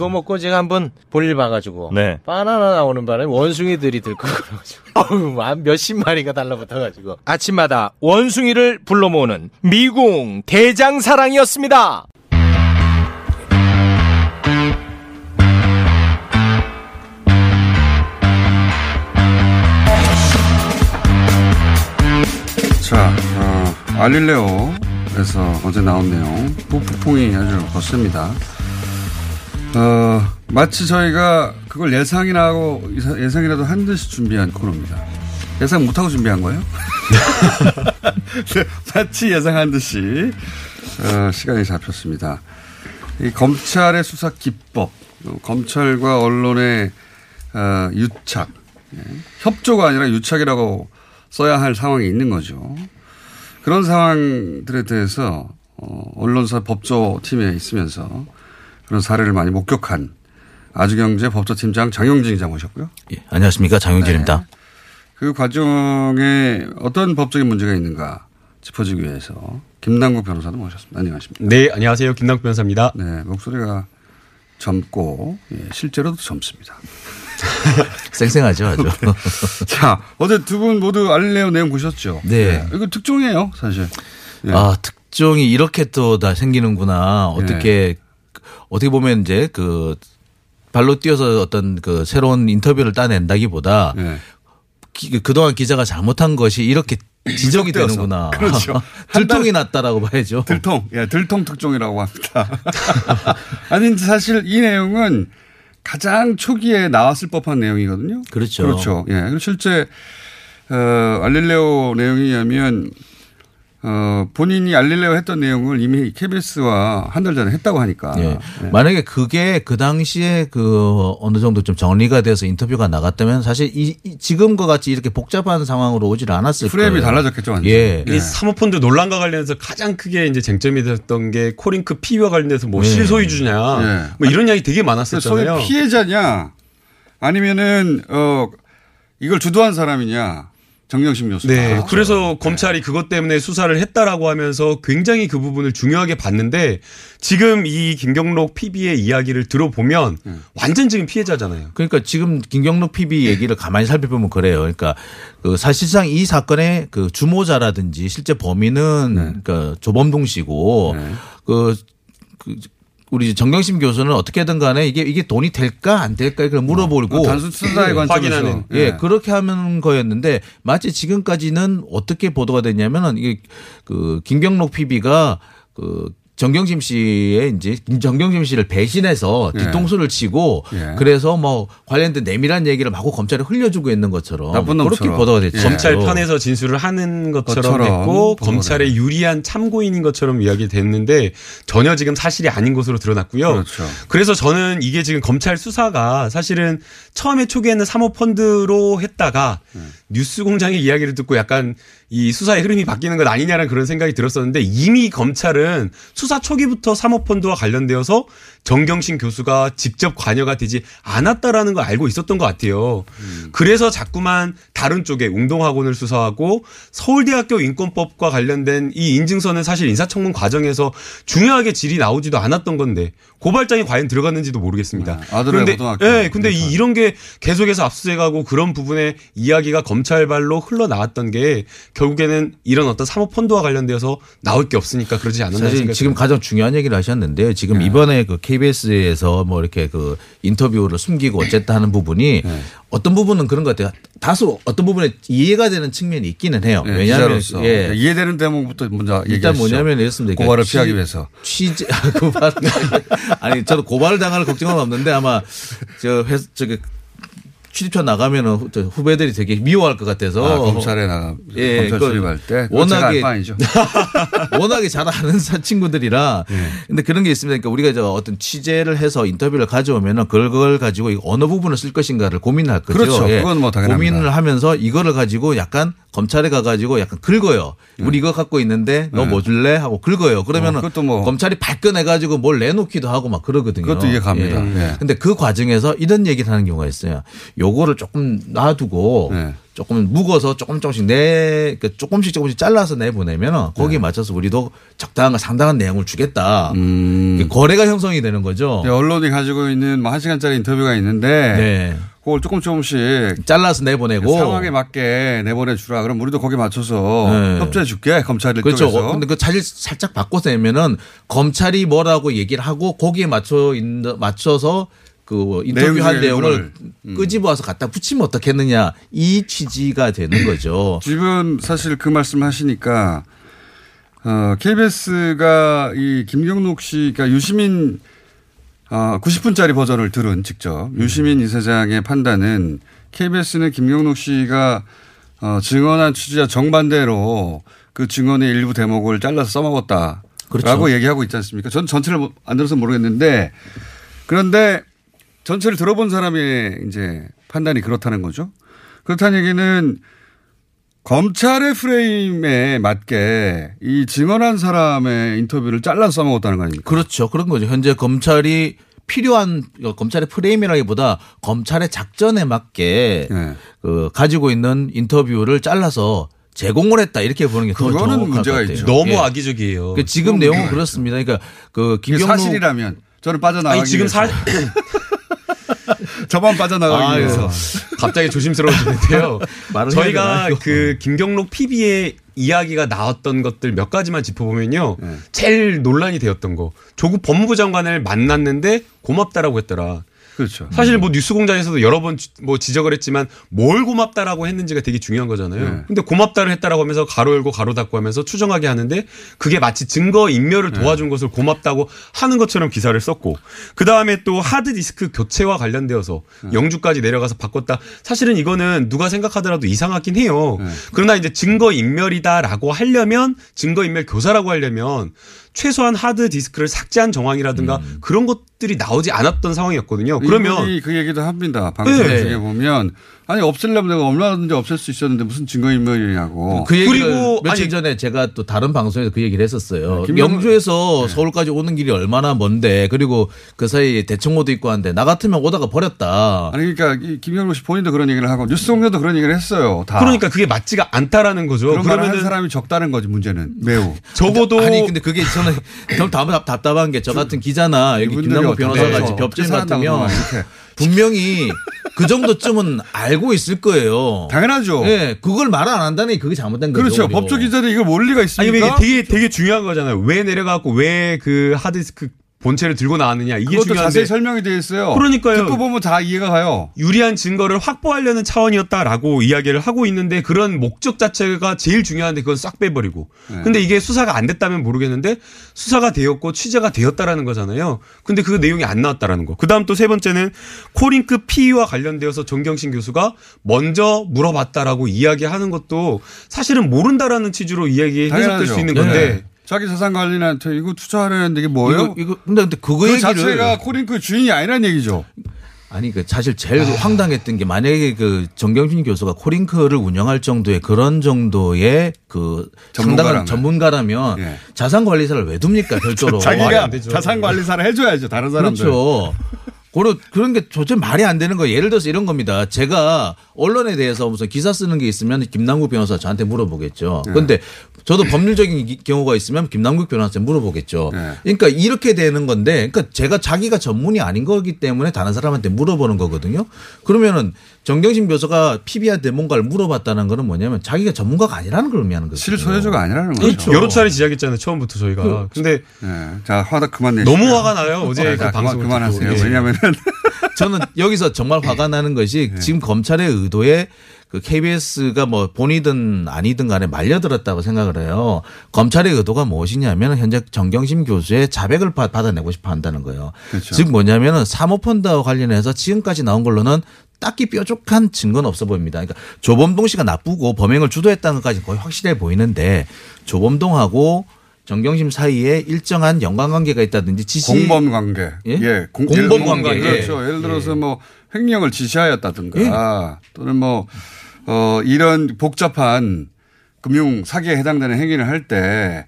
사랑 이거 먹고 제가 한번 볼일 봐가지고 네. 바나나 나오는 바람에 원숭이들이 들고 그래가지고 어우 한 몇십 마리가 달라붙어가지고 아침마다 원숭이를 불러 모으는 미궁 대장사랑이었습니다. 자, 어, 알릴레오에서 어제 나온 내용, 북폭풍이 아주 거셉니다. 어, 마치 저희가 그걸 예상이나 하고, 예상이라도 한 듯이 준비한 코너입니다. 예상 못하고 준비한 거예요? 네, 마치 예상한 듯이, 어, 시간이 잡혔습니다. 이 검찰의 수사 기법, 어, 검찰과 언론의, 어, 유착, 예, 협조가 아니라 유착이라고 써야 할 상황이 있는 거죠. 그런 상황들에 대해서 어, 언론사 법조팀에 있으면서 그런 사례를 많이 목격한 아주경제 법조팀장 장용진 기자 모셨고요. 예, 안녕하십니까 장용진입니다. 그 과정에 어떤 법적인 문제가 있는가 짚어주기 위해서 김남국 변호사도 모셨습니다. 안녕하십니까. 네, 안녕하세요. 김남국 변호사입니다. 네, 목소리가 젊고 예, 실제로도 젊습니다. 쌩쌩하죠, 아주. 자, 어제 두 분 모두 알릴레오 내용 보셨죠? 네. 이거 특종이에요, 사실. 예. 아, 특종이 이렇게 또 다 생기는구나. 어떻게, 어떻게 보면 이제 그 발로 뛰어서 어떤 그 새로운 인터뷰를 따낸다기보다 기- 그동안 기자가 잘못한 것이 이렇게 지적이. 되는구나. 그렇죠. 들통이 났다라고 봐야죠. 들통, 예, 들통 특종이라고 합니다. 아니, 사실 이 내용은 가장 초기에 나왔을 법한 내용이거든요. 그렇죠. 그렇죠. 예. 실제, 어, 알릴레오 내용에 의하면, 어, 본인이 알릴레오 했던 내용을 이미 KBS와 한 달 전에 했다고 하니까. 예. 만약에 그게 그 당시에 그 어느 정도 좀 정리가 돼서 인터뷰가 나갔다면 사실 이, 이 지금과 같이 이렇게 복잡한 상황으로 오질 않았을 프레임이 거예요. 달라졌겠죠, 완전. 예. 이 사모펀드 논란과 관련해서 가장 크게 이제 쟁점이 됐던 게 코링크 피위와 관련돼서 뭐 네. 실소유주냐 네. 뭐 이런 이야기 되게 소위 많았었잖아요. 피해자냐 아니면은, 어, 이걸 주도한 사람이냐. 정경심 교수. 네. 그래서 검찰이 그것 때문에 수사를 했다라고 하면서 굉장히 그 부분을 중요하게 봤는데 지금 이 김경록 PB의 이야기를 들어보면 완전 지금 피해자잖아요. 그러니까 지금 김경록 PB 얘기를 가만히 살펴보면 그래요. 그러니까 그 사실상 이 사건의 그 주모자라든지 실제 범인은 그 조범동 씨고 그, 그 우리 정경심 교수는 어떻게든 간에 이게 이게 돈이 될까 안 될까 이걸 물어보고 어, 단순 수사의 관점에서. 확인하는. 예, 네. 그렇게 하는 거였는데 마치 지금까지는 어떻게 보도가 됐냐면은 이게 그 김경록 PB가 그 정경심 씨의 이제 정경심 씨를 배신해서 예. 뒤통수를 치고 예. 그래서 뭐 관련된 내밀한 얘기를 마구 검찰에 흘려주고 있는 것처럼 나쁜 그렇게 놈처럼. 보도가 됐죠. 검찰 편에서 진술을 하는 것처럼 것처럼 됐고 보도가 검찰에 유리한 참고인인 것처럼 이야기 됐는데 전혀 지금 사실이 아닌 것으로 드러났고요. 그렇죠. 그래서 저는 이게 지금 검찰 수사가 사실은 처음에 초기에는 사모펀드로 했다가 뉴스 공장의 이야기를 듣고 약간 이 수사의 흐름이 바뀌는 것 아니냐라는 그런 생각이 들었었는데 이미 검찰은 수사 초기부터 사모펀드와 관련되어서 정경심 교수가 직접 관여가 되지 않았다라는 걸 알고 있었던 것 같아요. 그래서 자꾸만 다른 쪽에 웅동학원을 수사하고 서울대학교 인권법과 관련된 이 인증서는 사실 인사청문 과정에서 중요하게 질이 나오지도 않았던 건데 고발장이 과연 들어갔는지도 모르겠습니다. 아들의 그런데 고등학교. 예, 근데 이- 이런 게 계속해서 압수해가고 그런 부분에 이야기가 검찰발로 흘러나왔던 게 결국에는 이런 어떤 사모 펀드와 관련되어서 나올 게 없으니까 그러지 않았나 생각이 지금 가장 중요한 얘기를 하셨는데 지금 네. 이번에 그 KBS에서 뭐 이렇게 그 인터뷰를 숨기고 어쨌든 하는 부분이 네. 어떤 부분은 그런 것 같아요. 다소 어떤 부분에 이해가 되는 측면이 있기는 해요. 네, 왜냐하면 기자로서. 예. 이해되는 대목부터 먼저 일단 얘기하시죠. 뭐냐면 이렇습니다. 고발을 취- 피하기 위해서. 취재 고발 아니 저도 고발을 당할 걱정은 없는데 아마 저 회, 저기 취집처 나가면은 저 후배들이 되게 미워할 것 같아서 아, 검찰에 나가 검찰 그걸 출입할 때? 워낙에. 워낙에 잘 아는 사- 친구들이라 네. 근데 그런 게 있습니다. 그러니까 우리가 저 어떤 취재를 해서 인터뷰를 가져오면은 그걸 가지고 어느 부분을 쓸 것인가를 고민을 할 거죠. 그렇죠. 그건 뭐 당연합니다. 고민을 하면서 이거를 가지고 약간 검찰에 가가지고 약간 긁어요. 우리 이거 갖고 있는데 너 네. 뭐 줄래 하고 긁어요. 그러면은 어, 그것도 뭐- 검찰이 발끈해가지고 뭘 내놓기도 하고 막 그러거든요. 그것도 이해갑니다. 예. 근데 그 과정에서 이런 얘기를 하는 경우가 있어요. 요거를 조금 놔두고 네. 조금 묵어서 조금 조금씩 내그 조금씩 조금씩 잘라서 내보내면 거기에 네. 맞춰서 우리도 적당한 상당한 내용을 주겠다. 음. 이게 거래가 형성이 되는 거죠. 네, 언론이 가지고 있는 뭐한 시간짜리 인터뷰가 있는데 네. 그걸 조금 조금씩 잘라서 내보내고 상황에 맞게 내보내 주라. 그럼 우리도 거기 맞춰서 네. 협조해 줄게. 검찰이 그렇죠. 어, 근데 그 사실 살짝 바꿔서 내면은 검찰이 뭐라고 얘기를 하고 거기에 맞춰 맞춰서 그 인터뷰한 내용의 내용을. 음. 끄집어와서 갖다 붙이면 어떻겠느냐 이 취지가 되는 거죠. 지금 사실 그 말씀 하시니까 어, KBS가 이 김경록 씨, 그러니까 유시민 어, 90분짜리 버전을 들은 직접 유시민 이사장의 판단은 KBS는 김경록 씨가 어, 증언한 취지와 정반대로 그 증언의 일부 대목을 잘라서 써먹었다. 그렇죠. 라고 얘기하고 있지 않습니까? 전 전체를 뭐안 들어서 모르겠는데 그런데 전체를 들어본 사람의 이제 판단이 그렇다는 거죠. 그렇다는 얘기는 검찰의 프레임에 맞게 이 증언한 사람의 인터뷰를 잘라서 써먹었다는 거 아닙니까? 그렇죠. 그런 거죠. 현재 검찰이 필요한 검찰의 프레임이라기보다 검찰의 작전에 맞게 네. 그 가지고 있는 인터뷰를 잘라서 제공을 했다 이렇게 보는 게더 그거는 정확할 문제가 것 같아요. 있죠. 너무 예. 악의적이에요. 그 지금 내용은 그렇습니다. 그러니까 그 김경록 사실이라면 저는 빠져나가기 아니 지금 사. 저만 빠져나가기 아유, 위해서. 갑자기 조심스러워지는데요. 저희가? 그 김경록 PB의 이야기가 나왔던 것들 몇 가지만 짚어보면요. 네. 제일 논란이 되었던 거. 조국 법무부 장관을 만났는데 고맙다라고 했더라. 그렇죠. 사실 뭐 뉴스공장에서도 여러 번 뭐 지적을 했지만 뭘 고맙다라고 했는지가 되게 중요한 거잖아요. 네. 근데 고맙다를 했다라고 하면서 가로 열고 가로 닫고 하면서 추정하게 하는데 그게 마치 증거 인멸을 네. 도와준 것을 고맙다고 하는 것처럼 기사를 썼고 그 다음에 또 하드 디스크 교체와 관련되어서 네. 영주까지 내려가서 바꿨다. 사실은 이거는 누가 생각하더라도 이상하긴 해요. 네. 그러나 이제 증거 인멸이다라고 하려면 증거 인멸 교사라고 하려면 최소한 하드 디스크를 삭제한 정황이라든가 그런 것들이 나오지 않았던 상황이었거든요. 그러면 음. 그 얘기도 합니다. 방송 네. 중에 보면 아니 없애려면 내가 얼마든지 없앨 수 있었는데 무슨 증거인멸이냐고. 그 그리고 며칠 아니- 전에 제가 또 다른 방송에서 그 얘기를 했었어요. 네, 김영- 영주에서 서울까지 오는 길이 얼마나 먼데 그리고 그 사이에 대청호도 있고 한데 나 같으면 오다가 버렸다. 아니 그러니까 이 김영록 씨 본인도 그런 얘기를 하고 뉴스공장도 그런 얘기를 했어요. 다. 그러니까 그게 맞지가 않다라는 거죠. 그러면은 사람이 적다는 거지 문제는 매우. 적어도 아니 근데 그게 저는 좀 답- 답답한 게 저 같은 기자나 여기 김남국 어떻게 변호사 같이 해서 벽진 어떻게 같으면. 분명히 그 정도쯤은 알고 있을 거예요. 당연하죠. 예, 그걸 말 안 한다는 게 그게 잘못된 거죠. 그렇죠. 법조 기자들이 이걸 뭘 리가 아니 있습니까? 이게 되게 되게 중요한 거잖아요. 왜 내려가고 왜 그 하드디스크 본체를 들고 나왔느냐 이게 그것도 중요한데 자세히 설명이 되어 있어요. 그러니까요. 듣고 보면 다 이해가 가요. 유리한 증거를 확보하려는 차원이었다라고 이야기를 하고 있는데 그런 목적 자체가 제일 중요한데 그건 싹 빼버리고. 네. 근데 이게 수사가 안 됐다면 모르겠는데 수사가 되었고 취재가 되었다라는 거잖아요. 근데 그 내용이 안 나왔다라는 거. 그다음 또 세 번째는 코링크 피의와 관련되어서 정경신 교수가 먼저 물어봤다라고 이야기하는 것도 사실은 모른다라는 취지로 이야기 해석될. 수 있는 건데 네. 자기 자산 관리한테 이거 투자하려는데 이게 뭐예요? 이거, 이거 근데 근데 그거 그 자체가 코링크 주인이 아니란 얘기죠. 아니 그 사실 제일 황당했던 게 만약에 그 정경신 교수가 코링크를 운영할 정도의 그런 정도의 그 전문가라면. 상당한 전문가라면 예. 자산 관리사를 왜 둡니까 별도로 자기가. 자산 관리사를 해줘야죠. 다른 사람들. 그렇죠. 그런 그런 게 도저히 말이 안 되는 거예요. 예를 들어서 이런 겁니다. 제가 언론에 대해서 무슨 기사 쓰는 게 있으면 김남국 변호사 저한테 물어보겠죠. 네. 그런데 저도 법률적인 기- 경우가 있으면 김남국 변호사한테 물어보겠죠. 네. 그러니까 이렇게 되는 건데, 그러니까 제가 자기가 전문이 아닌 거기 때문에 다른 사람한테 물어보는 거거든요. 그러면은 정경심 교수가 PB한테 뭔가를 물어봤다는 거는 뭐냐면 자기가 전문가가 아니라는 걸 의미하는 거죠. 실소유주가 아니라는 거죠. 그렇죠. 여러 차례 지적했잖아요. 처음부터 저희가. 근데 네. 자 화다 그만 내시고 너무 화가 나요. 어제 네, 그 방송을 그만하세요. 예. 왜냐하면 은 저는 여기서 정말 화가 나는 것이 네. 지금 검찰의 의도에 그 KBS가 뭐 본이든 아니든 간에 말려들었다고 생각을 해요. 검찰의 의도가 무엇이냐면 현재 정경심 교수의 자백을 받- 받아내고 싶어 한다는 거예요. 그렇죠. 즉 뭐냐면은 사모펀드와 관련해서 지금까지 나온 걸로는 딱히 뾰족한 증거는 없어 보입니다. 그러니까 조범동 씨가 나쁘고 범행을 주도했다는 것까지 거의 확실해 보이는데 조범동하고 정경심 사이에 일정한 연관관계가 있다든지 지시 공범 관계. 예? 공, 공범 예를- 관계. 예. 그렇죠. 예를 들어서 뭐 횡령을 지시하였다든가 또는 뭐, 어, 이런 복잡한 금융 사기에 해당되는 행위를 할 때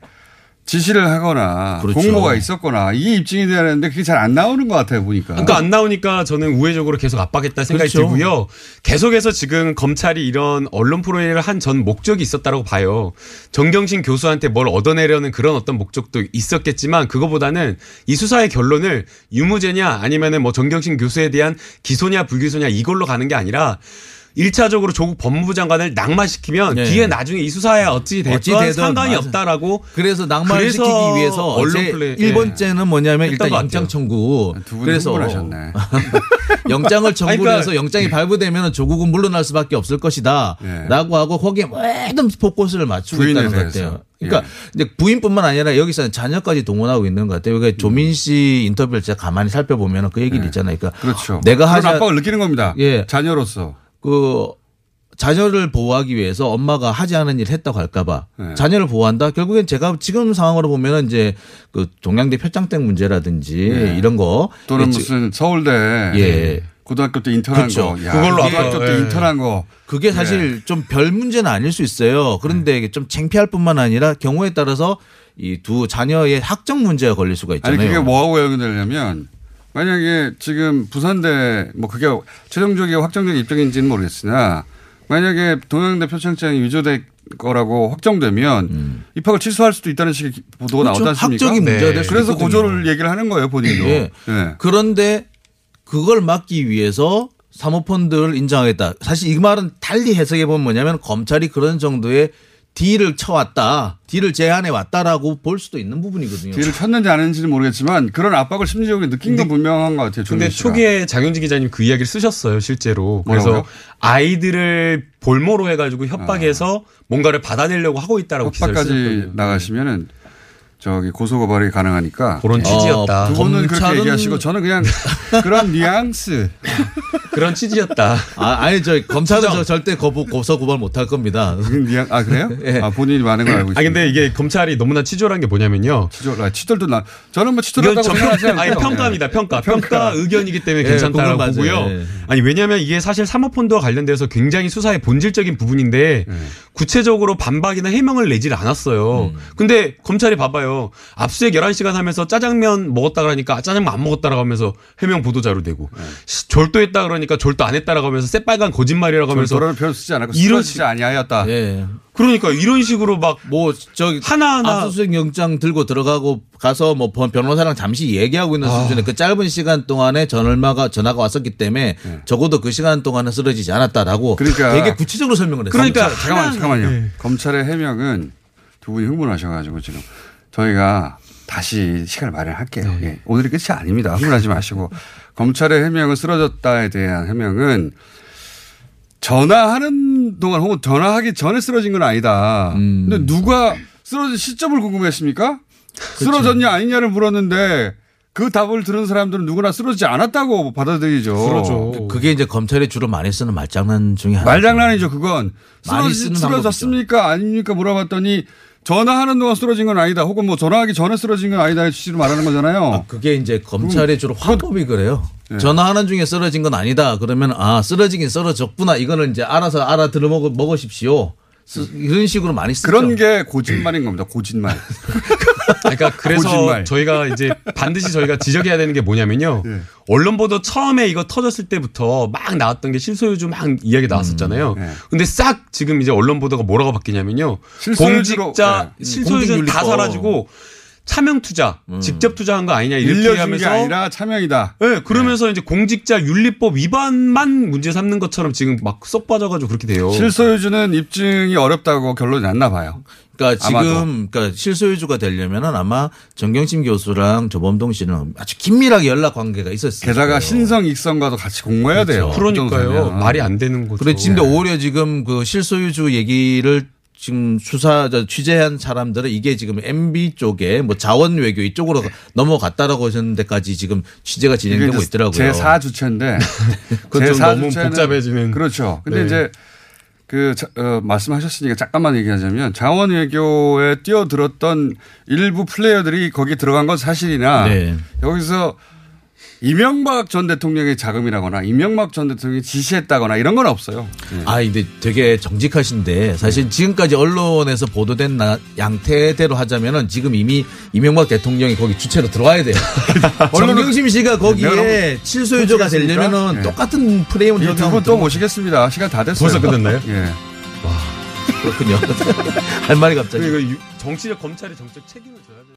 지시를 하거나 그렇죠. 공모가 있었거나 이게 입증이 돼야 되는데 그게 잘 안 나오는 것 같아요 보니까. 그러니까 안 나오니까 저는 우회적으로 계속 압박했다 생각이 그렇죠. 들고요. 계속해서 지금 검찰이 이런 언론 프로그램을 한전 목적이 있었다고 봐요. 정경심 교수한테 뭘 얻어내려는 그런 어떤 목적도 있었겠지만 그거보다는 이 수사의 결론을 유무죄냐 아니면은 뭐 정경심 교수에 대한 기소냐 불기소냐 이걸로 가는 게 아니라 일차적으로 조국 법무부 장관을 낙마시키면 네. 뒤에 나중에 이 수사에 어찌 됐건 상관이 맞아. 없다라고 그래서 낙마를 그래서 시키기 위해서 언론 플레이- 일 예. 1번째는 뭐냐면 일단 것 영장. 청구. 분이 그래서. 영장을 아니, 그러니까- 해서 영장이 발부되면 조국은 물러날 수밖에 없을 것이다. 예. 라고 하고 거기에 모든 포커스를 맞추고 있다는 것. 예. 같아요. 그러니까 이제 부인뿐만 아니라 여기서는 자녀까지 동원하고 있는 것 같아요. 그러니까 조민 씨 인터뷰를 제가 가만히 살펴보면 그 얘기를 있잖아요. 그러니까 예. 그렇죠. 내가 그런 하자 압박을 느끼는 겁니다. 예. 자녀로서. 그 자녀를 보호하기 위해서 엄마가 하지 않은 일을 했다고 할까봐 네. 자녀를 보호한다. 결국엔 제가 지금 상황으로 보면은 이제 그 동양대 표창장 문제라든지 네. 이런 거 또는 예, 무슨 서울대 예. 고등학교 때 인턴한 그렇죠. 거. 야, 그걸로 고등학교 아까, 때 예. 인턴한 거. 그게 사실 좀별 문제는 아닐 수 있어요. 그런데 네. 이게 좀 창피할 뿐만 아니라 경우에 따라서 이 두 자녀의 학적 문제가 걸릴 수가 있잖아요. 아니 그게 뭐하고 연결되냐면 만약에 지금 부산대 뭐 그게 최종적인 확정된 입장인지는 모르겠으나 만약에 동양대 표창장이 위조될 거라고 확정되면 입학을 취소할 수도 있다는 식의 보도가 음. 그렇죠. 나왔지 않습니까? 학적인 문제가 될수 그래서 있거든요. 고조를 얘기를 하는 거예요 본인도. 예. 예. 그런데 그걸 막기 위해서 사모펀드를 인정하겠다. 사실 이 말은 달리 해석해 보면 뭐냐면 검찰이 그런 정도의 딜을 쳐왔다. 딜을 제안해 왔다라고 볼 수도 있는 부분이거든요. 뒤를 쳤는지 안 했는지는 모르겠지만 그런 압박을 심리적으로 느낀 건 분명한 것 같아요. 근데 씨가. 초기에 장윤지 기자님 그 이야기를 쓰셨어요, 실제로. 뭐라고요? 그래서 아이들을 볼모로 해가지고 협박해서 뭔가를 받아내려고 하고 있다라고 기사를 쓰셨거든요. 나가시면은 저기 고소 고발이 가능하니까 그런 취지였다. 두 분은 그렇게 얘기하시고 저는 그냥 그런 뉘앙스. 그런 취지였다. 아, 아니 저 검찰은 저 절대 거부 고소 고발 못 할 겁니다. 뉘앙 아 그래요? 예. 아 본인이 많은 걸 알고 있어요. 아 근데 이게 검찰이 너무나 치졸한 게 뭐냐면요. 치졸, 아, 치졸도 나 저는 뭐 치졸하다고 저 생각하지 평, 않고요. 아니 평가입니다. 평가. 평가. 의견이기 때문에 예, 맞아요. 보고요. 예. 아니 왜냐하면 이게 사실 사모펀드와 관련돼서 굉장히 수사의 본질적인 부분인데 네. 구체적으로 반박이나 해명을 내질 않았어요. 음. 근데 검찰이 봐봐요. 압수수색 11시간 하면서 짜장면 먹었다 그러니까 아, 짜장면 안 먹었다라고 하면서 해명 보도자료 되고 네. 시- 졸도했다 그러니까 졸도 안 했다라고 하면서 새빨간 거짓말이라고 하면서 저런 표현 쓰지 않았고 이런 쓰러지지 아니하였다. 예. 그러니까 이런 식으로 막 뭐 저기 하나하나 압수수색 영장 들고 들어가고 가서 뭐 변- 변호사랑 잠시 얘기하고 있는 아. 수준에 그 짧은 시간 동안에 전화가 전화가 왔었기 때문에 적어도 그 시간 동안은 쓰러지지 않았다라고 네. 그러니까 되게 구체적으로 설명을 했어요. 그러니까 잠깐만 잠깐만요. 네. 검찰의 해명은 두 분이 흥분하셔가지고 지금 저희가 다시 시간을 마련할게요. 네. 예. 오늘이 끝이 아닙니다. 흥분하지 마시고 검찰의 해명은 쓰러졌다에 대한 해명은 전화하는 동안 혹은 전화하기 전에 쓰러진 건 아니다. 음. 근데 누가 쓰러진 시점을 궁금했습니까? 쓰러졌냐 아니냐를 물었는데 그 답을 들은 사람들은 누구나 쓰러지지 않았다고 받아들이죠. 그러죠. 그게 이제 검찰이 주로 많이 쓰는 말장난 중에 하나. 말장난이죠, 그건. 쓰러지, 쓰는 쓰러졌습니까? 아닙니까? 물어봤더니 전화하는 동안 쓰러진 건 아니다. 혹은 뭐 전화하기 전에 쓰러진 건 아니다의 취지로 말하는 거잖아요. 그게 이제 검찰의 주로 화법이 그래요. 네. 전화하는 중에 쓰러진 건 아니다. 그러면 아 쓰러지긴 쓰러졌구나. 이거는 이제 알아서 알아들어 먹, 먹으십시오. 쓰- 이런 식으로 많이 쓰죠. 그런 게 고짓말인 겁니다. 고짓말. 그러니까 그래서 거짓말. 저희가 이제 반드시 저희가 지적해야 되는 게 뭐냐면요. 예. 언론 보도 처음에 이거 터졌을 때부터 막 나왔던 게 실소유주 막 이야기 나왔었잖아요. 예. 근데 싹 지금 이제 언론 보도가 뭐라고 바뀌냐면요. 실소유주로- 공직자 예. 실소유주를 다. 사라지고 차명 투자, 직접 투자한 거 아니냐 이렇게 하면서 아니라 차명이다. 네, 그러면서 이제 공직자 윤리법 위반만 문제 삼는 것처럼 지금 막 쏙 빠져가지고 그렇게 돼요. 실소유주는 입증이 어렵다고 결론이 났나 봐요. 그러니까 아마도. 지금 그러니까 실소유주가 되려면은 아마 정경심 교수랑 조범동 씨는 아주 긴밀하게 연락 관계가 있었어요. 게다가 신성 익성과도 같이 공모해야 돼요. 그러니까요. 말이 안 되는 거죠. 그래 지금 오히려 지금 그 실소유주 얘기를 지금 수사 저 취재한 사람들은 이게 지금 MB 쪽에 뭐 자원 외교 이쪽으로 넘어갔다라고 하는 데까지 지금 취재가 진행되고 있더라고요. 제 4주체인데 그건 좀 너무 복잡해지는. 그렇죠. 근데 네. 이제 그 자- 어, 말씀하셨으니까 잠깐만 얘기하자면 자원 외교에 뛰어들었던 일부 플레이어들이 거기 들어간 건 사실이나 네. 여기서 이명박 전 대통령의 자금이라거나 이명박 전 대통령이 지시했다거나 이런 건 없어요. 아, 근데 되게 정직하신데 사실 지금까지 언론에서 보도된 나- 양태대로 하자면은 지금 이미 이명박 대통령이 거기 주체로 들어와야 돼요. 정경심 씨가 거기에 네, 실소유주가 되려면은 네. 똑같은 프레임을 이두분 적용하면 또 모시겠습니다. 시간 다 됐어요. 벌써 끝났나요? 예. 그렇군요. 할 말이 갑자기. 정치적 검찰의 정책 책임을 져야 돼.